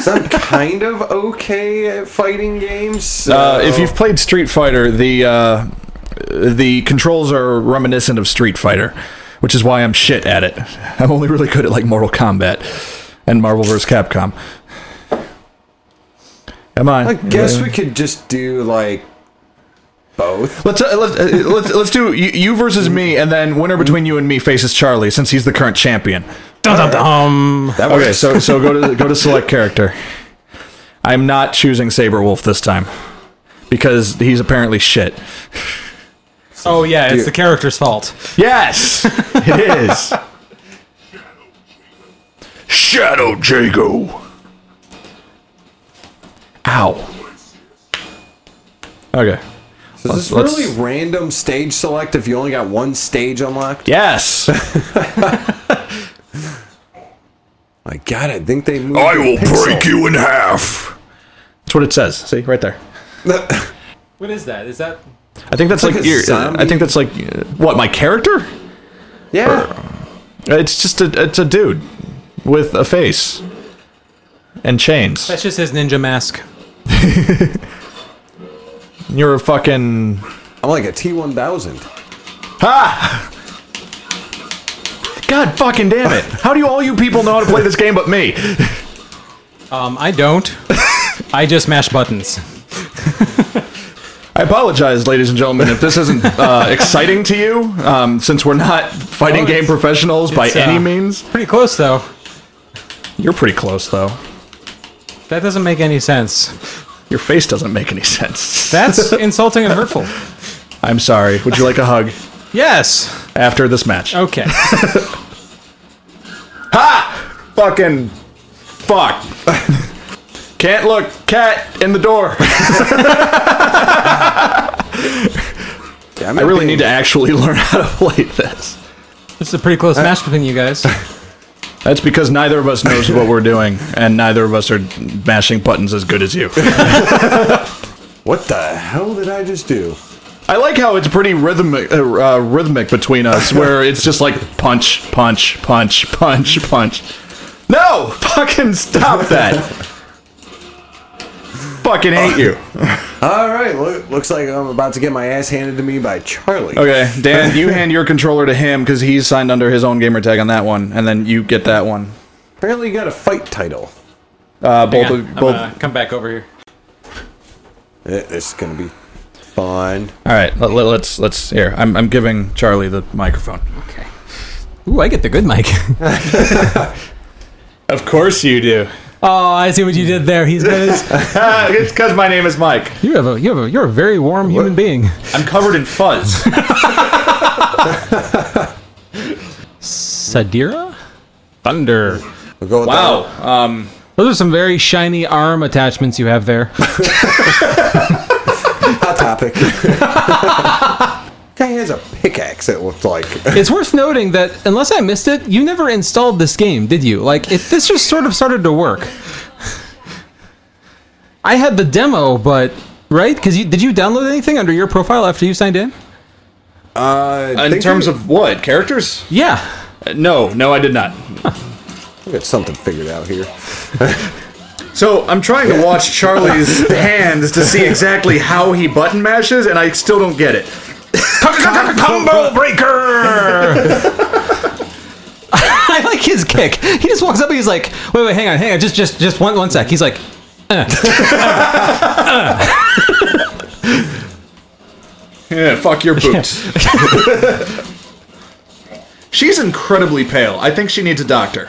so I'm kind of okay at fighting games. So Uh, if you've played Street Fighter, the uh, the controls are reminiscent of Street Fighter, which is why I'm shit at it. I'm only really good at like Mortal Kombat and Marvel vs. Capcom. Am I? I guess we could just do like both. Let's uh, let's, uh, let's let's do you, you versus me, and then winner between you and me faces Charlie, since he's the current champion. dum dum dum. That Okay, so so go to go to select character. I'm not choosing Sabrewulf this time because he's apparently shit. Oh yeah, it's Dude. the character's fault. Yes, it is. Shadow Jago. Ow. Okay. So is this let's- really random stage select if you only got one stage unlocked? Yes. My God, I think they moved. I the will pixel. break you in half. That's what it says. See right there. What is that? Is that? I think that's like like, your. I think that's like what my character. yeah. It's just a it's a dude with a face and chains. That's just his ninja mask. You're a fucking I'm like a T1000. ha. God fucking damn it! How do you all you people know how to play this game but me? Um, I don't. I just mash buttons. I apologize, ladies and gentlemen, if this isn't uh, exciting to you, um, since we're not fighting game professionals by it's, any uh, means. Pretty close though. You're pretty close, though. That doesn't make any sense. Your face doesn't make any sense. That's insulting and hurtful. I'm sorry. Would you like a hug Yes. after this match? Okay. Ha! Fucking fuck. Can't look cat in the door. Yeah, I really need to actually learn how to play this. This is a pretty close match between you guys. That's because neither of us knows what we're doing, and neither of us are mashing buttons as good as you. What the hell did I just do? I like how it's pretty rhythmic, uh, uh, rhythmic between us, where it's just like punch, punch, punch, punch, punch. No, fucking stop that. Fucking hate you. All right, look, looks like I'm about to get my ass handed to me by Charlie. Okay, Dan, you hand your controller to him because he's signed under his own gamer tag on that one, and then you get that one. Apparently, you got a fight title. Uh, both, Hang on, of, I'm both. gonna come back over here. Eh, This is gonna be fun. All right, let, let, let's let's here. I'm I'm giving Charlie the microphone. Okay. Ooh, I get the good mic. Of course you do. Oh, I see what you did there. He's good. as- it's because my name is Mike. You have a you have a you're a very warm human being. I'm covered in fuzz. Sadira? Thunder. We'll go with wow. Um, Those are some very shiny arm attachments you have there. that. Hot topic. Guy has a pickaxe. It looked like. It's worth noting that unless I missed it, you never installed this game, did you? Like, it, this just sort of started to work. I had the demo, but right? Because you did you download anything under your profile after you signed in? Uh, In terms of what characters? Yeah. Uh, No, no, I did not. we got something figured out here. So I'm trying to watch Charlie's hands to see exactly how he button mashes, and I still don't get it. Combo breaker. I like his kick. He just walks up and he's like, "Wait, wait, hang on, hang on, just, just, just one, one sec." He's like, uh. Uh. Yeah, fuck your boots. She's incredibly pale. I think she needs a doctor.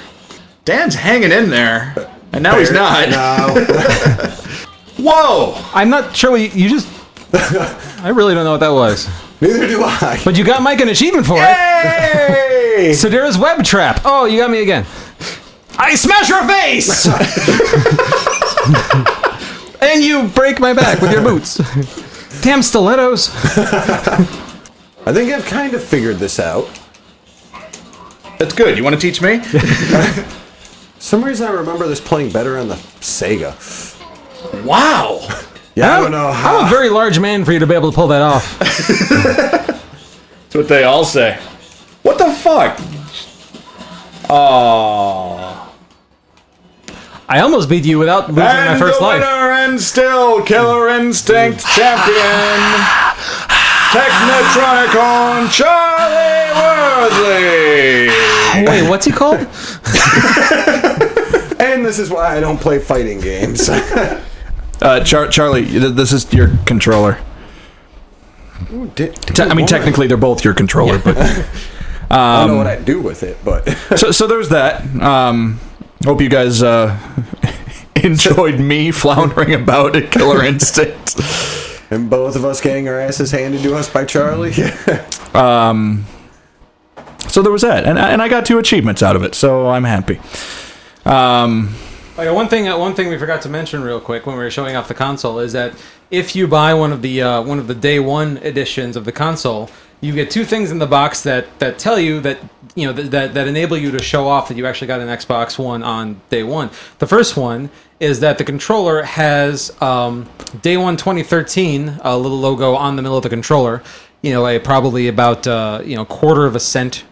Dan's hanging in there, and now he's not. No. Whoa! "I'm not sure what you, you just." I really don't know what that was, Neither do I. but you got Mike an achievement for it. Hey! Sadira's web trap. Oh, you got me again. I smash your face, and you break my back with your boots. Damn stilettos. I think I've kind of figured this out. That's good. You want to teach me? some reason I remember this playing better on the Sega. Wow. Yeah, I don't know how. I'm a very large man for you to be able to pull that off. That's what they all say. What the fuck? Oh. I almost beat you without losing my first the life. winner and still Killer Instinct champion, Technotronicon Charlie Worthy. Wait, what's he called? and this is why I don't play fighting games. Uh, Char- Charlie, this is your controller. Di- Te- I mean, technically, they're both your controller, but I don't know what I'd do with it, but so so there's that. Um, hope you guys uh, enjoyed me floundering about at Killer Instinct. and both of us getting our asses handed to us by Charlie. Um, so there was that, and and I got two achievements out of it, so I'm happy. Um, One thing, uh, one thing we forgot to mention real quick when we were showing off the console is that if you buy one of the uh, one of the day one editions of the console, you get two things in the box that that tell you that you know that that, that enable you to show off that you actually got an Xbox One on day one. The first one is that the controller has um, day one 2013 a little logo on the middle of the controller. You know, a probably about uh, you know quarter of a cent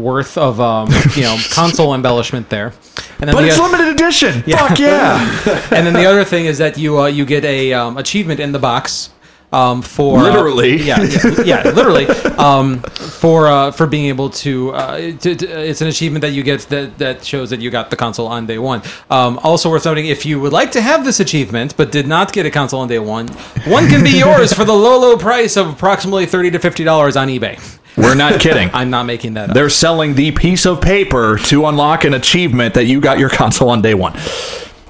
worth of um, you know console embellishment there. And then but the it's oth- limited edition. Fuck yeah! and then the other thing is that you uh, you get a um, achievement in the box um, for uh, Literally. yeah, yeah, yeah, literally um, for uh, for being able to, uh, to, to- It's an achievement that you get that that shows that you got the console on day one. Um, also worth noting, if you would like to have this achievement but did not get a console on day one, one can be yours for the low low price of approximately thirty to fifty dollars on eBay. We're not kidding. I'm not making that up. They're selling the piece of paper to unlock an achievement that you got your console on day one.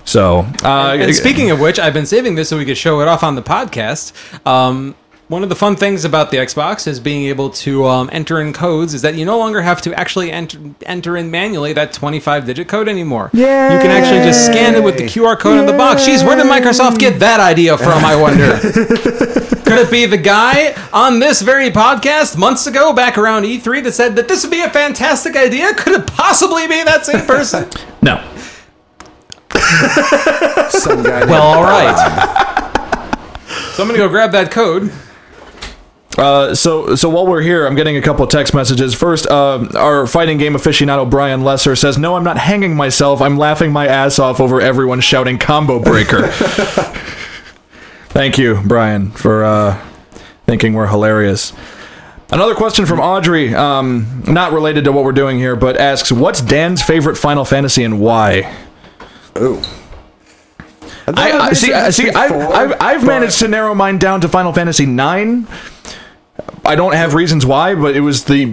So, uh, And speaking of which, I've been saving this so we could show it off on the podcast. Um, one of the fun things about the Xbox is being able to um, enter in codes. Is that you no longer have to actually enter, enter in manually that 25 digit code anymore. Yeah, you can actually just scan it with the QR code on the box. Jeez, where did Microsoft get that idea from? I wonder. Could it be the guy on this very podcast months ago, back around E3, that said that this would be a fantastic idea? Could it possibly be that same person? no. Some guy. well, all right. So I'm gonna go grab that code. Uh, so, so while we're here, I'm getting a couple of text messages. First, uh, our fighting game aficionado Brian Lesser says, "No, I'm not hanging myself. I'm laughing my ass off over everyone shouting combo breaker." Thank you, Brian, for uh, thinking we're hilarious. Another question from Audrey, um, not related to what we're doing here, but asks, "What's Dan's favorite Final Fantasy and why?" Ooh. I, I see. I see. I've, I've, I've managed to narrow mine down to Final Fantasy nine. I don't have reasons why, but it was the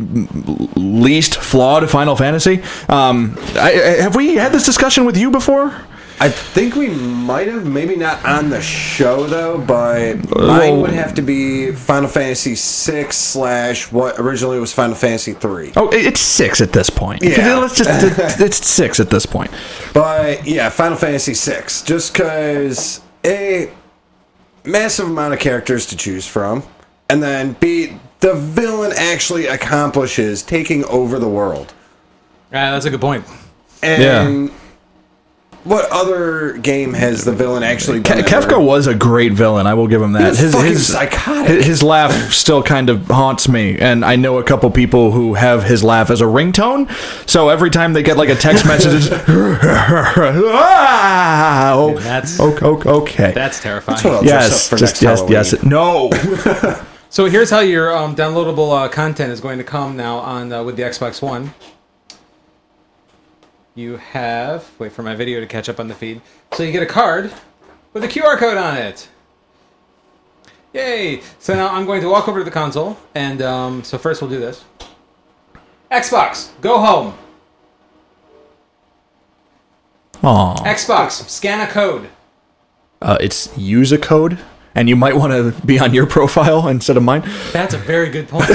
least flawed Final Fantasy. Um, I, I- have we had this discussion with you before? I think we might have, maybe not on the show though, but mine would have to be Final Fantasy VI slash what originally was Final Fantasy three. Oh, it's six at this point. Yeah. let's just. It's six at this point. But yeah, Final Fantasy VI, just because a massive amount of characters to choose from, and then b the villain actually accomplishes taking over the world. Ah, that's a good point. And what other game has the villain actually Ke- done? that Kefka where- was a great villain. I will give him that. was fucking psychotic. His, his laugh still kind of haunts me, and I know a couple people who have his laugh as a ringtone. So every time they get like a text message, it's, ah, oh, That's- okay, okay, okay. That's terrifying. That's what I'll yes, up for just next yes, yes. No, So here's how your um, downloadable uh, content is going to come now on uh, with the Xbox One. You have wait for my video to catch up on the feed. So you get a card with a QR code on it. Yay! So now I'm going to walk over to the console, and um, so first we'll do this. Xbox, go home. Aw. Xbox, scan a code. Uh, it's use a code, and you might want to be on your profile instead of mine, That's a very good point.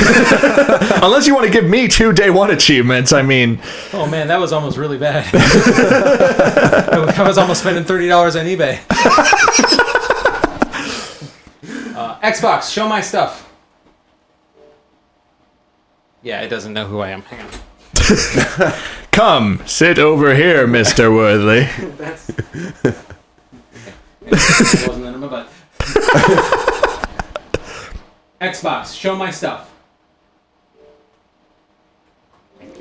unless you want to give me two day one achievements. I mean, oh man, that was almost really bad. I was almost spending thirty dollars on eBay. uh, Xbox, show my stuff. Yeah, it doesn't know who I am. Hang on. come sit over here, Mister Worthy. That's. it wasn't in my butt. Xbox, show my stuff.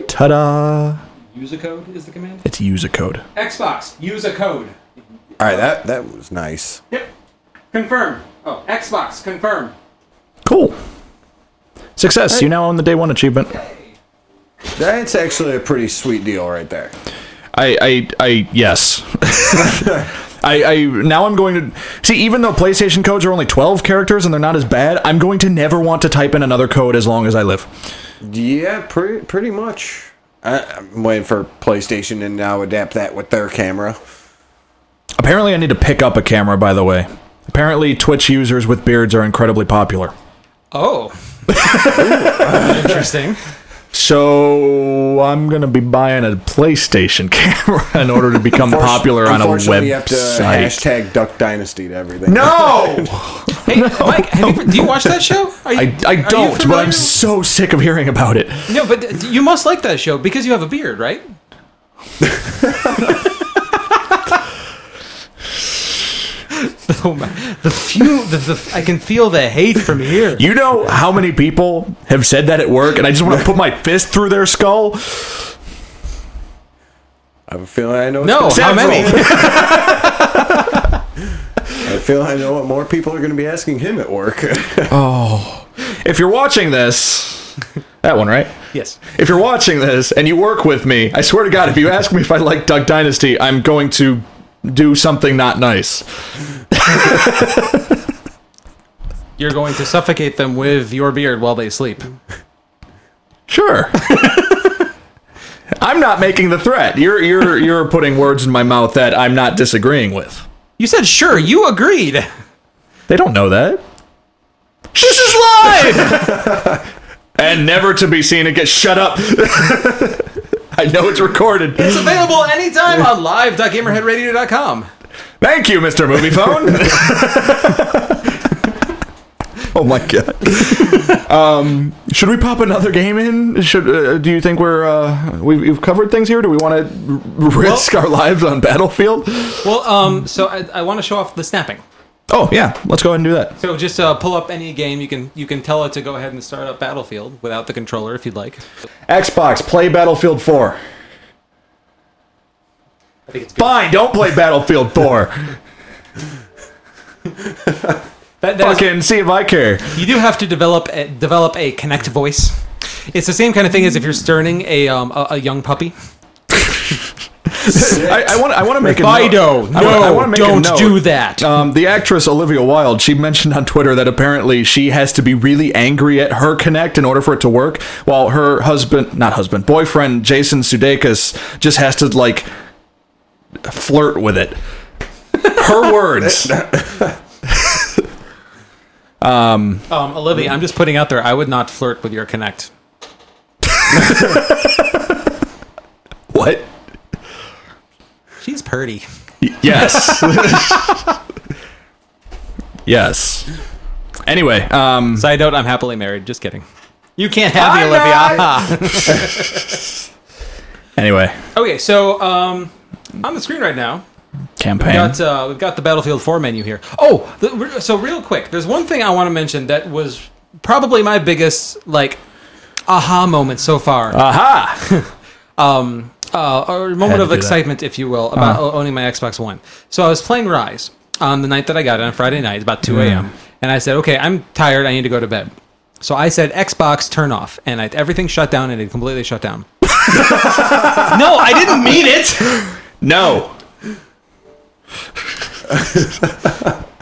Ta-da! Use a code is the command. It's use a code. Xbox, use a code. All right, that that was nice. Yep. Confirm. Oh, Xbox, confirm. Cool. Success. You now own the day one achievement. That's actually a pretty sweet deal right there. I, I, I, yes. I, I now I'm going to see. Even though PlayStation codes are only 12 characters and they're not as bad, I'm going to never want to type in another code as long as I live. Yeah, pretty pretty much. I, I'm waiting for PlayStation to now adapt that with their camera. Apparently, I need to pick up a camera. By the way, apparently Twitch users with beards are incredibly popular. Oh. Interesting. So I'm gonna be buying a PlayStation camera in order to become popular on a Unfortunately, you have to website. hashtag Duck Dynasty to everything. No, Hey, Mike, have you, do you watch that show? Are you, I, I don't, but? I'm so sick of hearing about it. No, but you must like that show because you have a beard, right? oh my, the few, the, the, I can feel the hate from here. You know how many people have said that at work, and I just want to put my fist through their skull? I have a feeling I know. no, how gonna- many? I feel I know what more people are going to be asking him at work. Oh, if you're watching this, that one, right? yes. If you're watching this and you work with me, I swear to God, if you ask me if I like Duck Dynasty, I'm going to do something not nice. You're going to suffocate them with your beard while they sleep. Sure. I'm not making the threat. You're you're you're putting words in my mouth that I'm not disagreeing with. You said sure. You agreed. They don't know that. This is live and never to be seen again. Shut up. I know it's recorded. It's available anytime on live.gamerheadradio.com. Thank you, Mr. Movie Phone. oh my god. um, should we pop another game in? Should uh, do you think we're uh, we've, we've covered things here? Do we want to risk our lives on Battlefield? Well, um, so I, I want to show off the snapping. Oh yeah, let's go ahead and do that. So just uh, pull up any game. You can you can tell it to go ahead and start up Battlefield without the controller if you'd like. Xbox, play Battlefield 4. I think it's good. Fine, don't play Battlefield 4. That, that is- Fucking see if I care. you do have to develop a, develop a Kinect voice. It's the same kind of thing as if you're sterning a um, a, a young puppy. I, I want I want to make a Fido, note. I wanna- I no, wanna make don't note. do that. Um, the actress Olivia Wilde, she mentioned on Twitter that apparently she has to be really angry at her Kinect in order for it to work, while her husband, not husband, boyfriend Jason Sudeikis just has to like flirt with it. Her words. Um, Olivia, I'm just putting out there. I would not flirt with your Kinect. what? She's purty. Y- Yes. yes. Anyway, um, Side note: I'm happily married. Just kidding. You can't have the Olivia. anyway, okay, so um, on the screen right now, campaign. We've got uh, we've got the Battlefield 4 menu here. Oh, the, so real quick, there's one thing I want to mention that was probably my biggest like aha moment so far. Aha! um, uh, or moment of do that. excitement, if you will, about o- owning my Xbox One. So I was playing Ryse on the night that I got it on Friday night, about 2 a.m. And I said, okay, I'm tired. I need to go to bed. So I said, Xbox, turn off. And I, everything shut down and it completely shut down. no, I didn't mean it. no.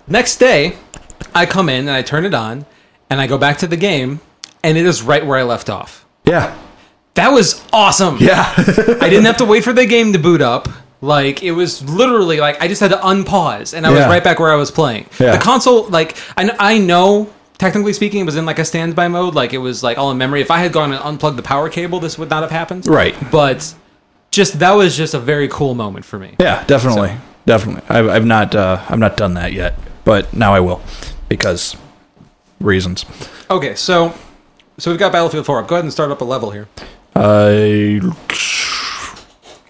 Next day, I come in and I turn it on and I go back to the game and it is right where I left off. Yeah. That was awesome. Yeah. I didn't have to wait for the game to boot up. Like it was literally like I just had to unpause and I was Yeah. right back where I was playing. Yeah. The console, like I, kn- I know technically speaking, it was in like a standby mode. Like it was like all in memory. If I had gone and unplugged the power cable, this would not have happened. Right. But just that was just a very cool moment for me. yeah. Definitely. Definitely. I've, I've not. Uh, I've not done that yet, but now I will, because reasons. Okay, so so we've got Battlefield 4 up. Go ahead and start up a level here. I.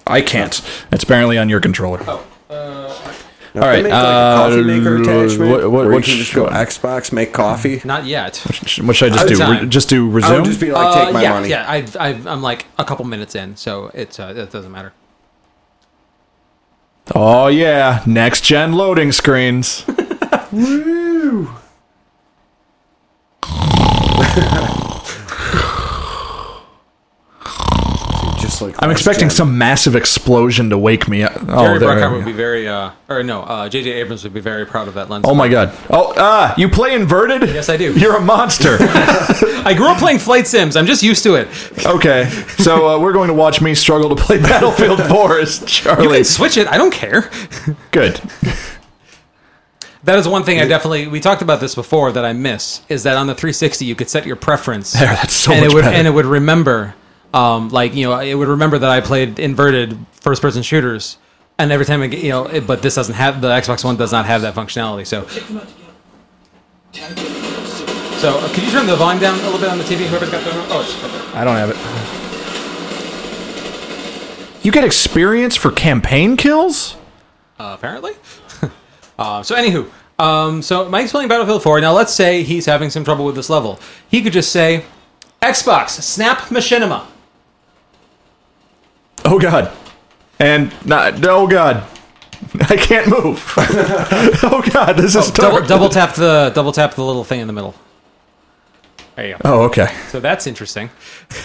I can't. It's apparently on your controller. Oh, All right, Make, like, uh, coffee maker attachment. what- what- where what you just go Xbox, make coffee. not yet. What should I just do? Re- just do I resume. would just be like, Uh, my yeah, money. yeah. I've, I've, I'm like a couple minutes in, so it's uh, it doesn't matter. oh yeah, next gen loading screens. Just like I'm expecting gen. some massive explosion to wake me up. Oh, Jerry there. Bruckheimer we would be very, uh, or no, uh, J.J. Abrams would be very proud of that lens. Oh my god. Oh, ah, you play inverted? Yes, I do. You're a monster. I grew up playing flight sims. I'm just used to it. okay, so uh, we're going to watch me struggle to play Battlefield 4 as You Charlie. can switch it. I don't care. Good. That is one thing I definitely. We talked about this before that I miss is that on the 360 you could set your preference. There, that's so and much it would better. and it would remember, um, like you know, it would remember that I played inverted first-person shooters, and every time I get, you know, it, but this doesn't have the Xbox One does not have that functionality. So, so uh, could you turn the volume down a little bit on the TV? Whoever's got the oh, it's right there. I don't have it. You get experience for campaign kills? Uh, apparently. uh, so, anywho, um, so Mike's playing Battlefield 4. Now, let's say he's having some trouble with this level. He could just say, Xbox, snap machinima. Oh god. And not oh god. I can't move. oh god, this is oh, Double, dark. double tap the double tap the little thing in the middle. There you go. Oh, okay. So that's interesting.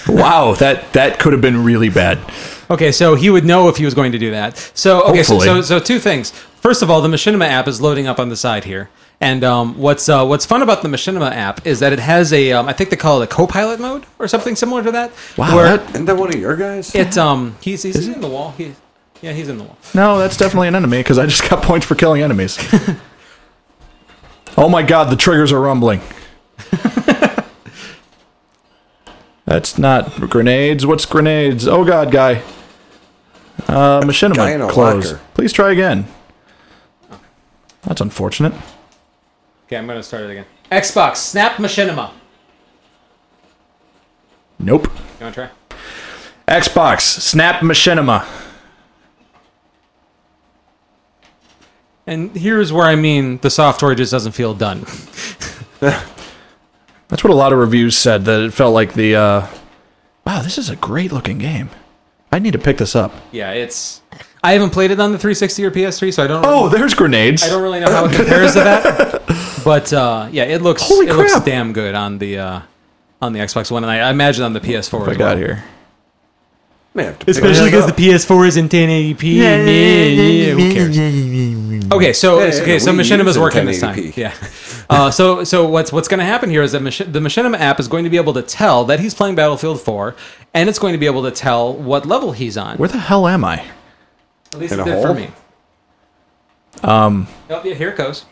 Wow, that that could have been really bad. Okay, so he would know if he was going to do that. So okay, so, so so two things. First of all, the Machinima app is loading up on the side here, and um, what's uh, what's fun about the Machinima app is that it has a um, I think they call it a co-pilot mode or something similar to that. Wow, where that- Isn't that one of your guys? It's um he's he's in the wall. He, yeah, he's in the wall. No, that's definitely an enemy because I just got points for killing enemies. oh my god, the triggers are rumbling. That's not grenades. What's grenades? Oh god, guy. Uh, machinima a close. locker. Please try again. That's unfortunate. Okay, I'm gonna start it again. Xbox Snap Machinima. Nope. You wanna try? Xbox Snap Machinima. And here's where I mean the software just doesn't feel done. That's what a lot of reviews said. That it felt like the. Uh, wow, this is a great looking game. I need to pick this up. yeah, it's. I haven't played it on the 360 or PS3, so I don't. Know. Oh, there's grenades. I don't really know how it compares to that, but uh, yeah, it looks Holy it looks crap. damn good on the uh, on the Xbox One, and I, I imagine on the PS4 What I as got well. here. May have to Especially because the PS4 is in 1080p. Yeah, yeah, who cares? Okay, so Yeah, yeah, okay, so Wii U's Machinima's working this time. Yeah. Uh, so so what's what's going to happen here is that Machi- the Machinima app is going to be able to tell that he's playing Battlefield 4, and it's going to be able to tell what level he's on. Where the hell am I? At least In it did for me. Um. Oh yeah, here it goes.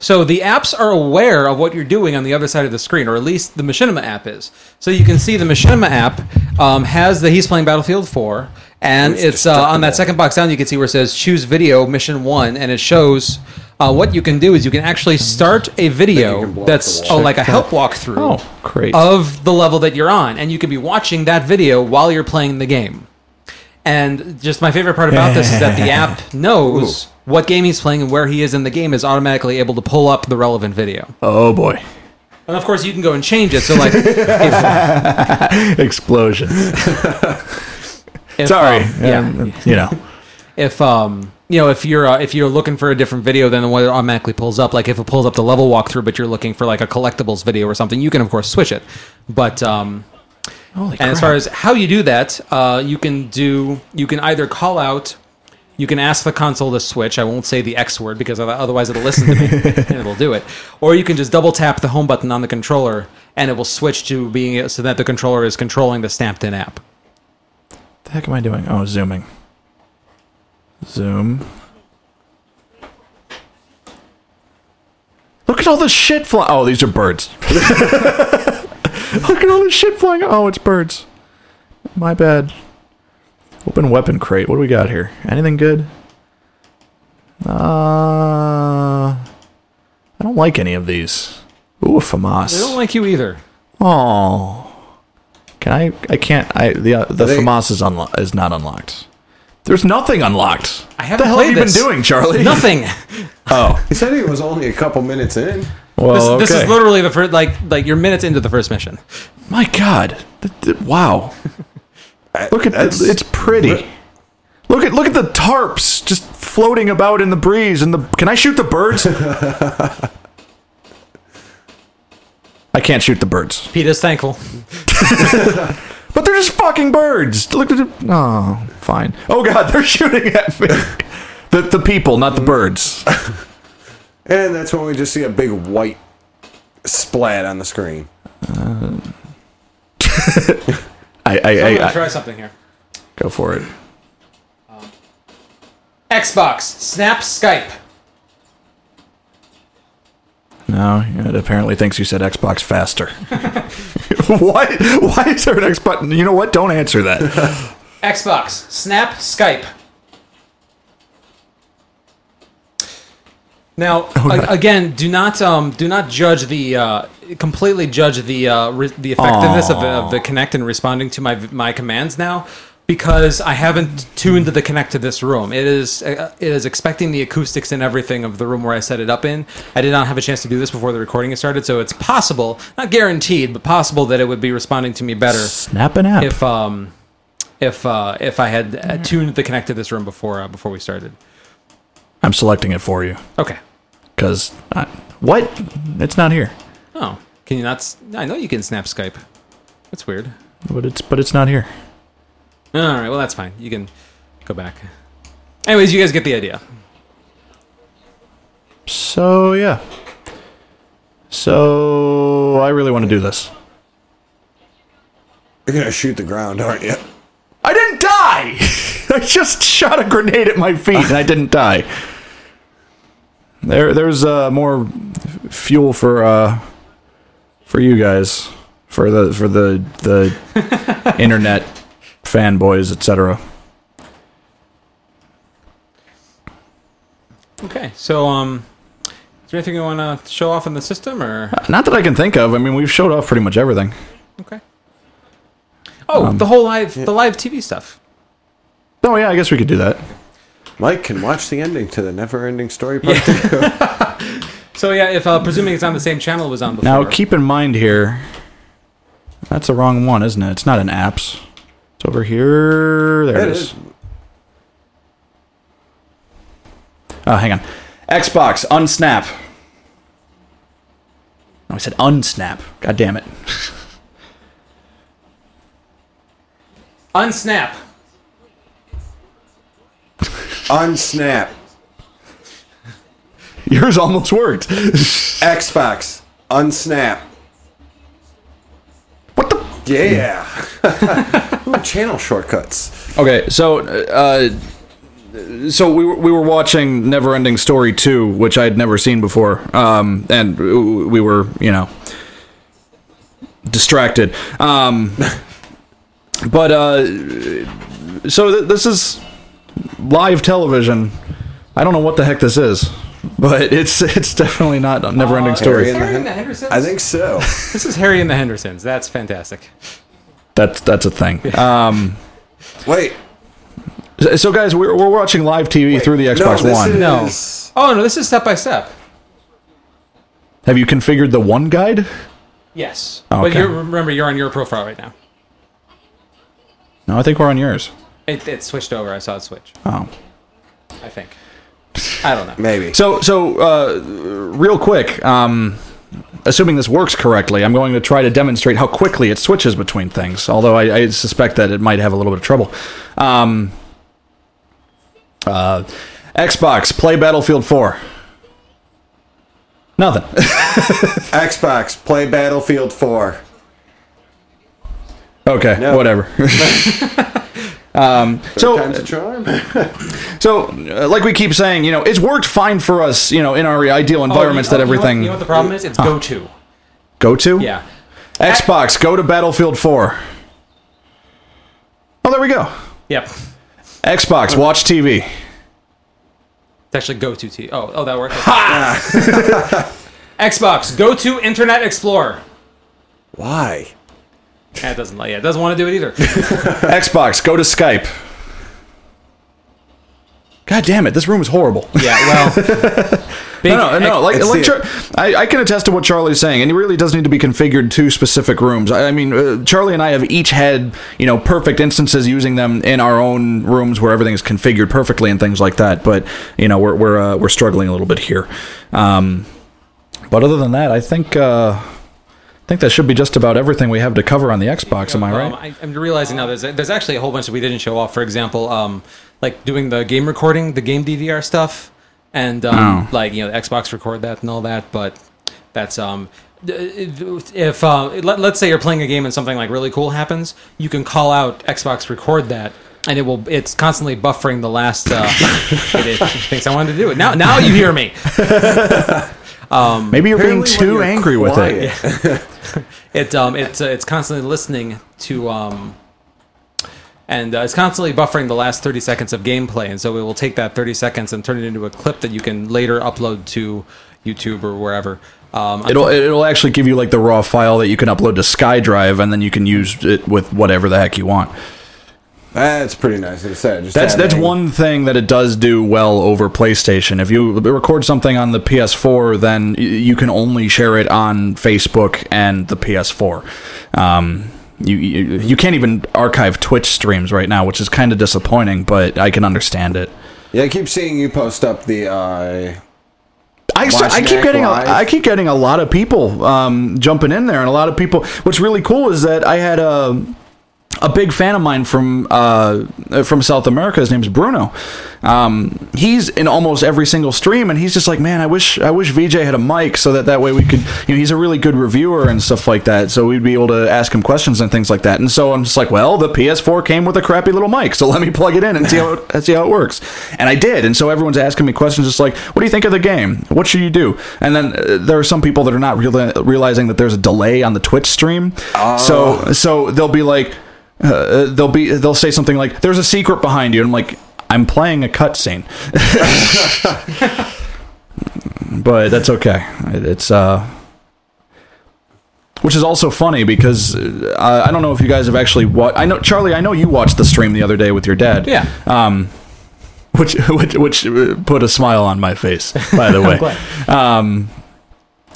So the apps are aware of what you're doing on the other side of the screen, or at least the Machinima app is. So you can see the Machinima app um, has the he's playing Battlefield 4, and It's it's uh, on that second box down. You can see where it says choose video mission one, and it shows uh, what you can do is you can actually start a video can blow up that's oh, like a help walkthrough Oh, of the level that you're on, and you can be watching that video while you're playing the game. And just my favorite part about this is that the app knows what game he's playing and where he is in the game is automatically able to pull up the relevant video. oh boy. And of course, you can go and change it. So, like, if, Explosion. if, Sorry. um, yeah, Um, you know. if um you know if you're uh, if you're looking for a different video than the one that automatically pulls up like if it pulls up the level walkthrough but you're looking for like a collectibles video or something you can of course switch it but um Holy and as far as how you do that uh you can do you can either call out you can ask the console to switch i won't say the x word because otherwise it'll listen to me and it'll do it or you can just double tap the home button on the controller and it will switch to being so that the controller is controlling the stamped in app the heck am I doing? Oh, zooming. Zoom. Look at all this shit flying. Oh, these are birds. Look at all this shit flying. Oh, it's birds. My bad. Open weapon crate. What do we got here? Anything good? Uh, I don't like any of these. Ooh, a FAMAS. they don't like you either Oh, can I? I can't. I the uh, the they- FAMAS is unlo- is not unlocked. There's nothing unlocked. I haven't the hell have you this. been doing, Charlie? nothing Oh, He said he was only a couple minutes in. Well, This, this is literally the first, like, like you're minutes into the first mission. My God! Th- th- wow! Look at That's- it's pretty. Look at look at the tarps just floating about in the breeze. And the can I shoot the birds? I can't shoot the birds, Pete is thankful. but they're just fucking birds. Look at it. Oh, fine. Oh God, they're shooting at me. The the people, not the birds. And that's when we just see a big white splat on the screen. I I, I'm gonna I try something here. go for it. Um, Xbox, Snap, Skype. No, it apparently thinks you said Xbox faster. Why? Why is there an X button? You know what? Don't answer that. Xbox, Snap, Skype. Now, a- again, do not um, do not judge the uh, completely judge the uh, re- the effectiveness of the, of the Kinect in responding to my my commands now, because I haven't tuned the Kinect to this room. It is uh, it is expecting the acoustics and everything of the room where I set it up in. I did not have a chance to do this before the recording has started, so it's possible, not guaranteed, but possible that it would be responding to me better Snap an app. if um if uh if I had uh, tuned the Kinect to this room before uh, before we started. I'm selecting it for you Okay. Because what? It's not here. Oh, can you not? s- I know you can snap Skype. That's weird. But it's but it's not here. All right. Well, that's fine. You can go back. Anyways, you guys get the idea. So yeah. So I really want to do this. You're gonna shoot the ground, aren't you? I didn't die. I just shot a grenade at my feet and I didn't die. There, there's uh, more fuel for uh, for you guys, for the for the the internet fanboys, etc. Okay. So um, is there anything you want to show off in the system or? Not that I can think of. I mean, we've showed off pretty much everything. Okay. Oh, the whole live the live TV stuff. Oh yeah, I guess we could do that. Mike can watch the ending to the never-ending story part two. So yeah, if uh, presuming it's on the same channel it was on before. Now keep in mind here, that's the wrong one, isn't it? It's not in apps. It's over here. There it It is. is. Oh, hang on. Xbox unsnap. No, I said unsnap. God damn it. unsnap. Unsnap. Yours almost worked. Xbox. Unsnap. what the? Yeah. Ooh, channel shortcuts. Okay, so uh, so we were, we were watching Neverending Story two, which I'd never seen before, um, and we were you know distracted. Um, but uh, so th- this is live television. I don't know what the heck this is. but it's it's definitely not a never-ending Uh, story. Harry and the Harry and the Hendersons? I think so. This is Harry and the Hendersons. That's fantastic. That's that's a thing. Um, Wait. so guys, we're we're watching live TV through the Xbox no, this One. Is, No. Oh no, this is step by step. Have you configured the one guide? Yes. Oh, But you're, remember, you're on your profile right now. No, I think we're on yours. It, it switched over. I saw it switch. Oh. I think. I don't know. Maybe. So, so uh, real quick, um, assuming this works correctly, I'm going to try to demonstrate how quickly it switches between things. Although I, I suspect that it might have a little bit of trouble. Um, uh, Xbox, play Battlefield 4. Nothing. Xbox, play Battlefield 4. okay, No. whatever. um, so, Time's a charm. so uh, like we keep saying, you know, it's worked fine for us, you know, in our ideal environments Oh, you- that oh, you know what- everything You know what the problem is? It's go to. go to. Yeah. Xbox, go to Battlefield 4. Oh, there we go. Yep. Xbox, watch TV. It's actually go to T. Oh, oh, that worked. Ha! Xbox, go to Internet Explorer. Why? That doesn't like. Yeah, it doesn't want to do it either. Xbox, go to Skype. God damn it, this room is horrible. Yeah. Well. Big No, no, no. Like, like Char- I, I can attest to what Charlie's saying, and it really does need to be configured to specific rooms. I, I mean, uh, Charlie and I have each had you know perfect instances using them in our own rooms where everything is configured perfectly and things like that. But you know, we're we're uh, we're struggling a little bit here. Um, but other than that, I think uh, I think that should be just about everything we have to cover on the Xbox. Am I right? Um, I, I'm realizing now there's there's actually a whole bunch that we didn't show off. For example, um, like doing the game recording, the game DVR stuff, and um, Oh. like you know, Xbox record that and all that. But that's um, if uh, let, let's say you're playing a game and something like really cool happens, you can call out Xbox record that. And it will. It's constantly buffering the last. Uh, it, it thinks I wanted to do it. Now, now you hear me. Maybe you're being too you're angry with it. quiet- It um it's uh, it's constantly listening to um and uh, it's constantly buffering the last 30 seconds of gameplay and so it will take that 30 seconds and turn it into a clip that you can later upload to YouTube or wherever. Um It'll it'll actually give you like the raw file that you can upload to SkyDrive, and then you can use it with whatever the heck you want. That's pretty nice. I said, just That's that's one thing that it does do well over PlayStation. If you record something on the PS4, then you can only share it on Facebook and the PS4. Um, you, you you can't even archive Twitch streams right now, which is kind of disappointing, but I can understand it. Yeah, I keep seeing you post up the. uh I, I keep getting a. I keep getting a lot of people um, jumping in there, and a lot of people. What's really cool is that I had a a big fan of mine from uh, from South America. His name's Bruno. Um, he's in almost every single stream, and he's just like, man, I wish I wish VJ had a mic so that that way we could. You know, he's a really good reviewer and stuff like that, so we'd be able to ask him questions and things like that. And so I'm just like, well, the PS4 came with a crappy little mic, so let me plug it in and see how it, see how it works. And I did, and so everyone's asking me questions, just like, what do you think of the game? What should you do? And then uh, there are some people that are not reali- realizing that there's a delay on the Twitch stream, so so they'll be like uh, they'll be they'll say something like there's a secret behind you and i'm like i'm playing a cutscene but that's okay it's uh which is also funny because uh, I don't know if you guys have actually watched. I know Charlie. I know you watched the stream the other day with your dad. Yeah. Um, which which which uh, put a smile on my face. By the way. Um,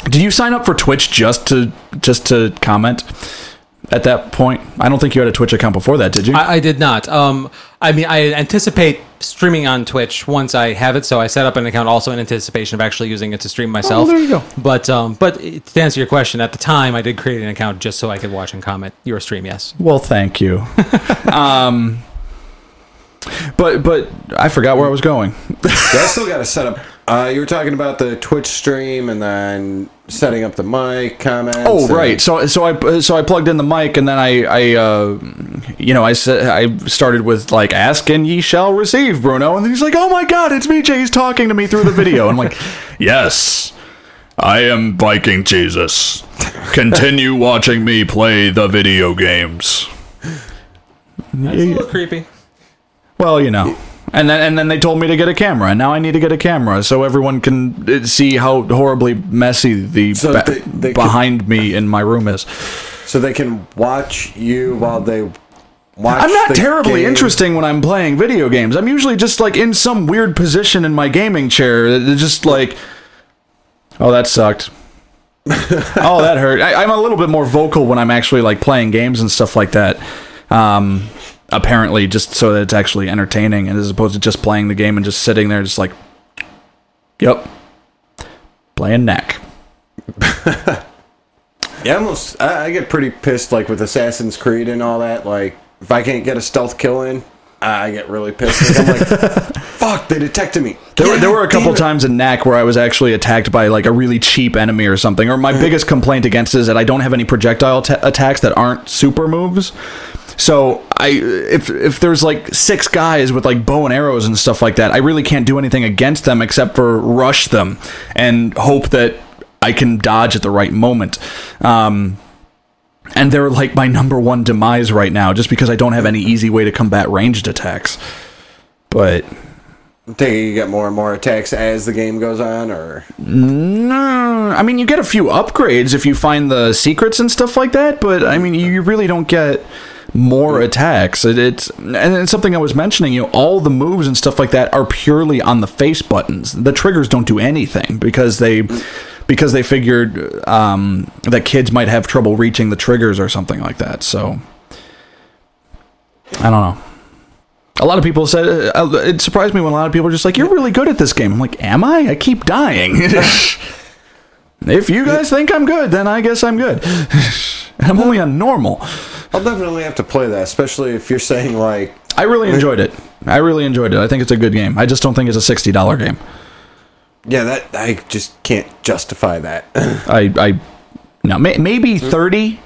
did you sign up for Twitch just to just to comment? At that point, I don't think you had a Twitch account before that, did you? I, I did not. Um, I mean, I anticipate streaming on Twitch once I have it. So I set up an account also in anticipation of actually using it to stream myself. Oh, there you go. But um, but to answer your question, at the time I did create an account just so I could watch and comment your stream. Yes. Well, thank you. um, but but I forgot where I was going. I still got to set up. Uh, you were talking about the Twitch stream and then setting up the mic comments. Oh and- right, so so I so I plugged in the mic and then I I uh, you know I said I started with like ask and ye shall receive Bruno. And then he's like oh my god it's VJ he's talking to me through the video. I'm like yes I am Viking Jesus. Continue watching me play the video games. That's a little creepy. well you know And then and then they told me to get a camera, and now I need to get a camera so everyone can uh, see how horribly messy the So ba- they- they behind me in my room is. So they can watch you while they watch. I'm not terribly game. interesting when I'm playing video games. I'm usually just like in some weird position in my gaming chair, It's just like, oh, that sucked. oh, that hurt. I, I'm a little bit more vocal when I'm actually like playing games and stuff like that. Um, apparently, just so that it's actually entertaining, and as opposed to just playing the game and just sitting there, just like, yep, playing Knack. Yeah, almost. I, I get pretty pissed, like with Assassin's Creed and all that. Like, if I can't get a stealth kill in, I get really pissed. Like, I'm like, fuck, they detected me. There were, there were a couple times in Knack where I was actually attacked by like a really cheap enemy or something. Or my biggest complaint against it is that I don't have any projectile ta attacks that aren't super moves. So I if if there's like six guys with like bow and arrows and stuff like that, I really can't do anything against them except for rush them and hope that I can dodge at the right moment. Um, and they're like my number one demise right now, just because I don't have any easy way to combat ranged attacks. But it you get more and more attacks as the game goes on, or No, I mean you get a few upgrades if you find the secrets and stuff like that, but I mean you really don't get more attacks. It, it's and it's something I was mentioning. You know, all the moves and stuff like that are purely on the face buttons. The triggers don't do anything because they because they figured um, that kids might have trouble reaching the triggers or something like that. So I don't know. A lot of people said uh, it surprised me when a lot of people are just like, "You're really good at this game." I'm like, "Am I? I keep dying." if you guys think I'm good, then I guess I'm good. I'm only on normal. I'll definitely have to play that, especially if you're saying like, I really enjoyed it. I really enjoyed it. I think it's a good game. I just don't think it's a sixty dollar game. yeah, that I just can't justify that. I, I, no, may, maybe 30,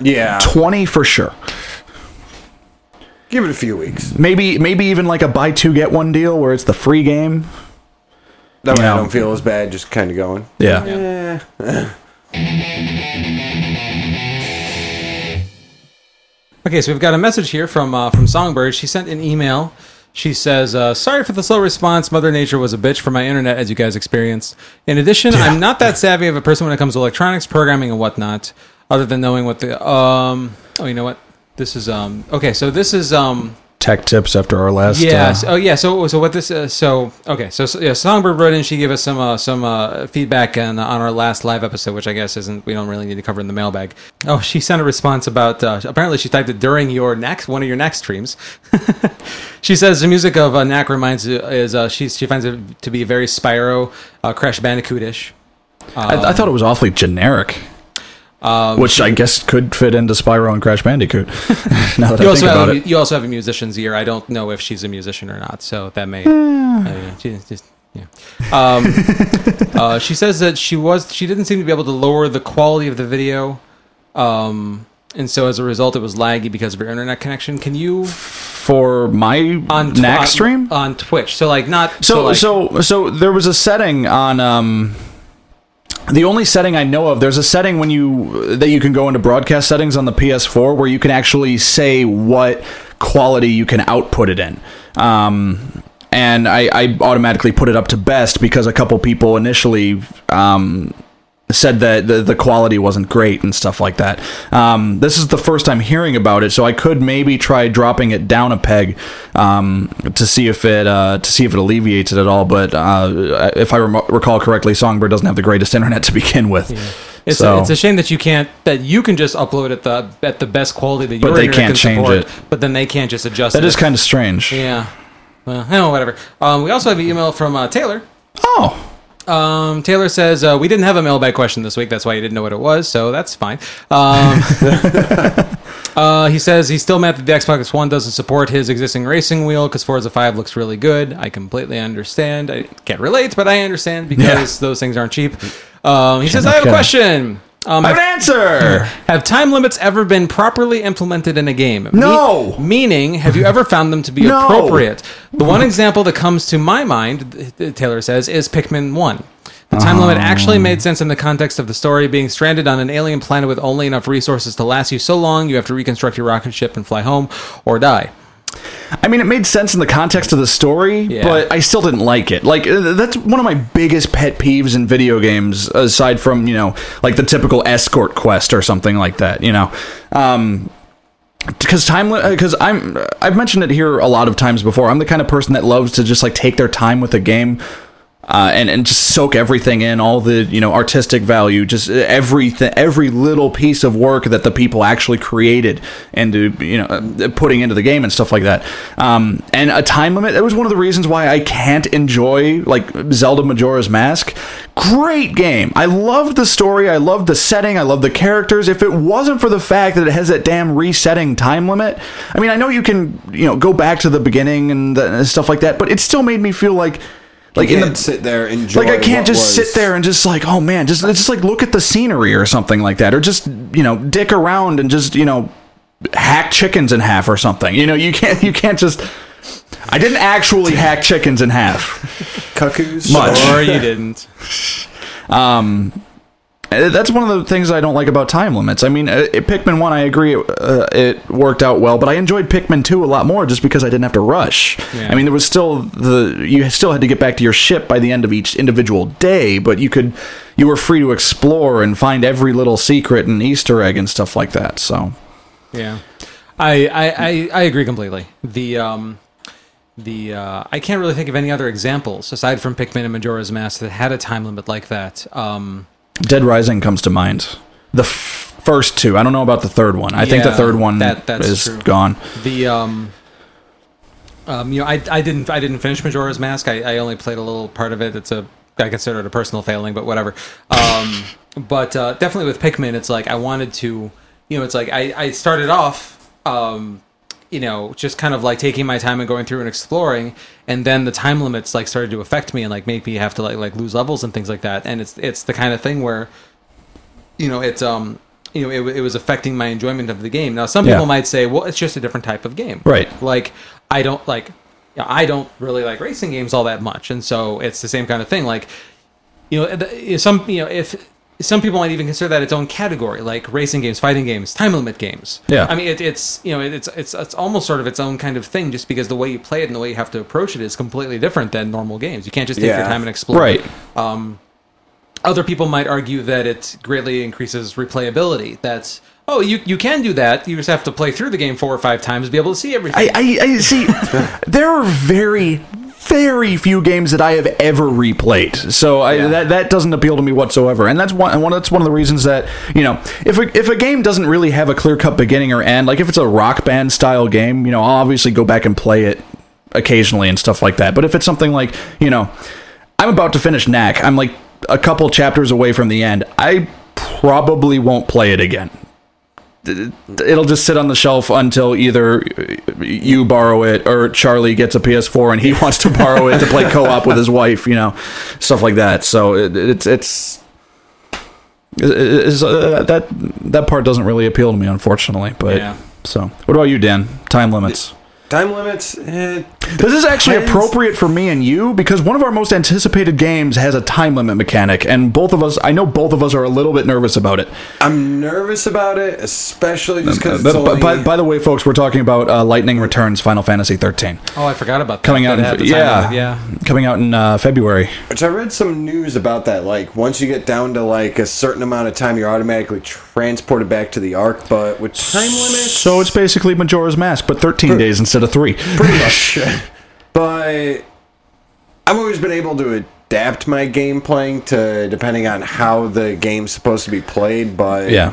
yeah, 20 for sure. give it a few weeks. Maybe, maybe even like a buy two get one deal where it's the free game. That way Yeah. I don't feel as bad. Just kind of going. Yeah. Okay, so we've got a message here from uh, from Songbird. She sent an email. She says, uh, "Sorry for the slow response. Mother Nature was a bitch for my internet, as you guys experienced. In addition, I'm not that savvy of a person when it comes to electronics, programming, and whatnot. Other than knowing what the um. Oh, you know what? This is um. Okay, so this is um. Tech tips after our last. Yes. uh, oh, yeah. So, so what this? Uh, so, okay. So, so, yeah. Songbird wrote in. She gave us some uh, some uh, feedback on on our last live episode, which I guess isn't. We don't really need to cover in the mailbag. Oh, she sent a response about. Uh, apparently, she typed it during your next one of your next streams. she says the music of uh, Knack reminds is uh, she she finds it to be very Spyro, uh, Crash Bandicoot-ish. I, I thought it was awfully generic. Um, Which I guess could fit into Spyro and Crash Bandicoot. now that you I also think about have it. you also have a musician's ear. I don't know if she's a musician or not, so that may. Uh, yeah, she- just, yeah. Um, uh, she says that she was she didn't seem to be able to lower the quality of the video, um, and so as a result, it was laggy because of her internet connection. Can you For my on Tw- on- stream? on Twitch? So like not So like, so so there was a setting on um the only setting I know of there's a setting when you that you can go into broadcast settings on the PS4 where you can actually say what quality you can output it in. Um and I, I automatically put it up to best because a couple people initially um, said that the, the quality wasn't great and stuff like that. Um, this is the first time hearing about it, so I could maybe try dropping it down a peg um, to see if it uh, to see if it alleviates it at all. But uh, if I rem- recall correctly, Songbird doesn't have the greatest internet to begin with. It's, so a, it's a shame that you can't that you can just upload at the at the best quality that your But they can't can change support, it. But then they can't just adjust. that it. is kind of strange. yeah. Well, no, whatever. Um, we also have an email from uh, Taylor. Oh, Um, Taylor says uh, we didn't have a mailbag question this week. That's why you didn't know what it was. So that's fine. Um, uh, he says he's still mad that the Xbox One doesn't support his existing racing wheel because Forza Five looks really good. I completely understand. I can't relate, but I understand because those things aren't cheap. Um, he says I have a question. Um, have an answer. have time limits ever been properly implemented in a game? Me- No. meaning, have you ever found them to be No. appropriate? The one example that comes to my mind, Taylor says, is Pikmin 1. The time limit actually Oh. made sense in the context of the story. Being stranded on an alien planet with only enough resources to last you so long, you have to reconstruct your rocket ship and fly home or die. I mean, it made sense in the context of the story, Yeah. but I still didn't like it. Like that's one of my biggest pet peeves in video games, aside from you know, like the typical escort quest or something like that. You know, um, because time because I'm I've mentioned it here a lot of times before. I'm the kind of person that loves to just like take their time with a game. Uh, and and just soak everything in, all the you know artistic value, just everything, every little piece of work that the people actually created, and you know uh, putting into the game and stuff like that. Um, and a time limit. That was one of the reasons why I can't enjoy like Zelda Majora's Mask. Great game. I loved the story. I loved the setting. I loved the characters. If it wasn't for the fact that it has that damn resetting time limit, I mean, I know you can you know go back to the beginning and, the, and stuff like that, but it still made me feel like. Like You in can't the sit there and like I can't just was. sit there and just like, oh man, just just like look at the scenery or something like that, or just you know dick around and just you know hack chickens in half or something. You know, you can't you can't just. I didn't actually hack chickens in half. cuckoos. Much. Or you didn't. Uh, That's one of the things I don't like about time limits. I mean, uh, Pikmin one, I agree, uh, it worked out well, but I enjoyed Pikmin two a lot more just because I didn't have to rush. Yeah. I mean, there was still the you still had to get back to your ship by the end of each individual day, but you could you were free to explore and find every little secret and Easter egg and stuff like that. So Yeah, I I, I, I agree completely. The um the uh, I can't really think of any other examples aside from Pikmin and Majora's Mask that had a time limit like that. Um, Dead Rising comes to mind. The f- first two, I don't know about the third one. I think the third one that- that's is true. gone. the um, um, you know, I, I didn't I didn't finish Majora's Mask. I, I only played a little part of it. It's a I consider it a personal failing, but whatever. Um, but uh, definitely with Pikmin, it's like I wanted to, you know, it's like I, I started off, um, you know, just kind of like taking my time and going through and exploring, and then the time limits like started to affect me and like make me have to like like lose levels and things like that. And it's it's the kind of thing where you know it's um you know it, it was affecting my enjoyment of the game now some Yeah. people might say well it's just a different type of game Right. like i don't like you know, i don't really like racing games all that much and so it's the same kind of thing like you know some you know if some people might even consider that its own category like racing games fighting games time limit games Yeah. i mean it, it's you know it's it's it's almost sort of its own kind of thing just because the way you play it and the way you have to approach it is completely different than normal games you can't just take your time and explore Right. Um, other people might argue that it greatly increases replayability. That's oh, you you can do that. You just have to play through the game four or five times to be able to see everything. I, I, I see. there are very, very few games that I have ever replayed, so I, Yeah. that that doesn't appeal to me whatsoever. And that's one, one. That's one of the reasons that you know, if a, if a game doesn't really have a clear cut beginning or end, like if it's a rock band style game, you know, I'll obviously go back and play it occasionally and stuff like that. But if it's something like you know, I'm about to finish Knack, I'm like a couple chapters away from the end, I probably won't play it again it'll just sit on the shelf until either you borrow it or Charlie gets a PS4 and he wants to borrow it to play co-op with his wife, you know, stuff like that. So it, it's it's, it's uh, that that part doesn't really appeal to me, unfortunately. But Yeah. so, what about you, Dan? Time limits. Time limits. Eh, This is actually depends. appropriate for me and you because one of our most anticipated games has a time limit mechanic, and both of us, I know both of us are a little bit nervous about it. I'm nervous about it, especially just because But, but- by, by the way, folks, we're talking about uh, Lightning Returns Final Fantasy 13 oh, I forgot about that. coming out. That In, the yeah, limit, yeah. coming out in uh, February. Which I read some news about that. Like once you get down to like a certain amount of time, you're automatically transported back to the Ark. But with time limits, So it's basically Majora's Mask, but 13 days instead of three. pretty much. but I've always been able to adapt my game playing to depending on how the game's supposed to be played. But yeah,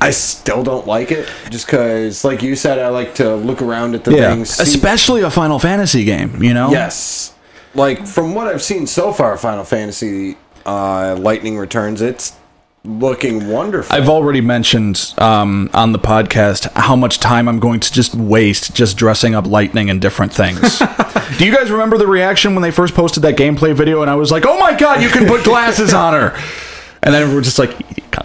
I still don't like it just because, like you said, I like to look around at the yeah. things. see- Especially a Final Fantasy game, you know. Yes. Like from what I've seen so far, Final Fantasy uh, Lightning Returns, it's looking wonderful. I've already mentioned um, on the podcast how much time I'm going to just waste just dressing up Lightning and different things. Do you guys remember the reaction when they first posted that gameplay video? And I was like, "Oh my god, you can put glasses on her!" And then we're just like,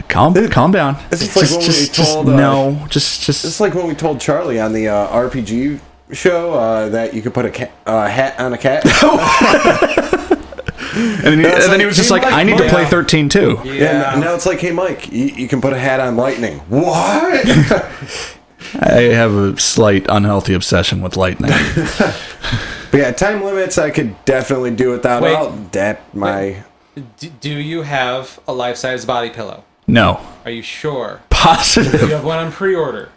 "Calm, calm down. This is like when we told, uh, no, just, just It's like when we told Charlie on the uh, RPG show uh, that you could put a cat, uh, hat on a cat. And then, he, That's and then he was just "Hey, like, Mike, I need to play 13 too. And now it's like, hey, Mike, you, you can put a hat on Lightning. What? I have a slight unhealthy obsession with lightning. But yeah, time limits I could definitely do without. Wait. I'll dap my. D- do you have a life-size body pillow? No. Are you sure? Possibly. You have one on pre-order.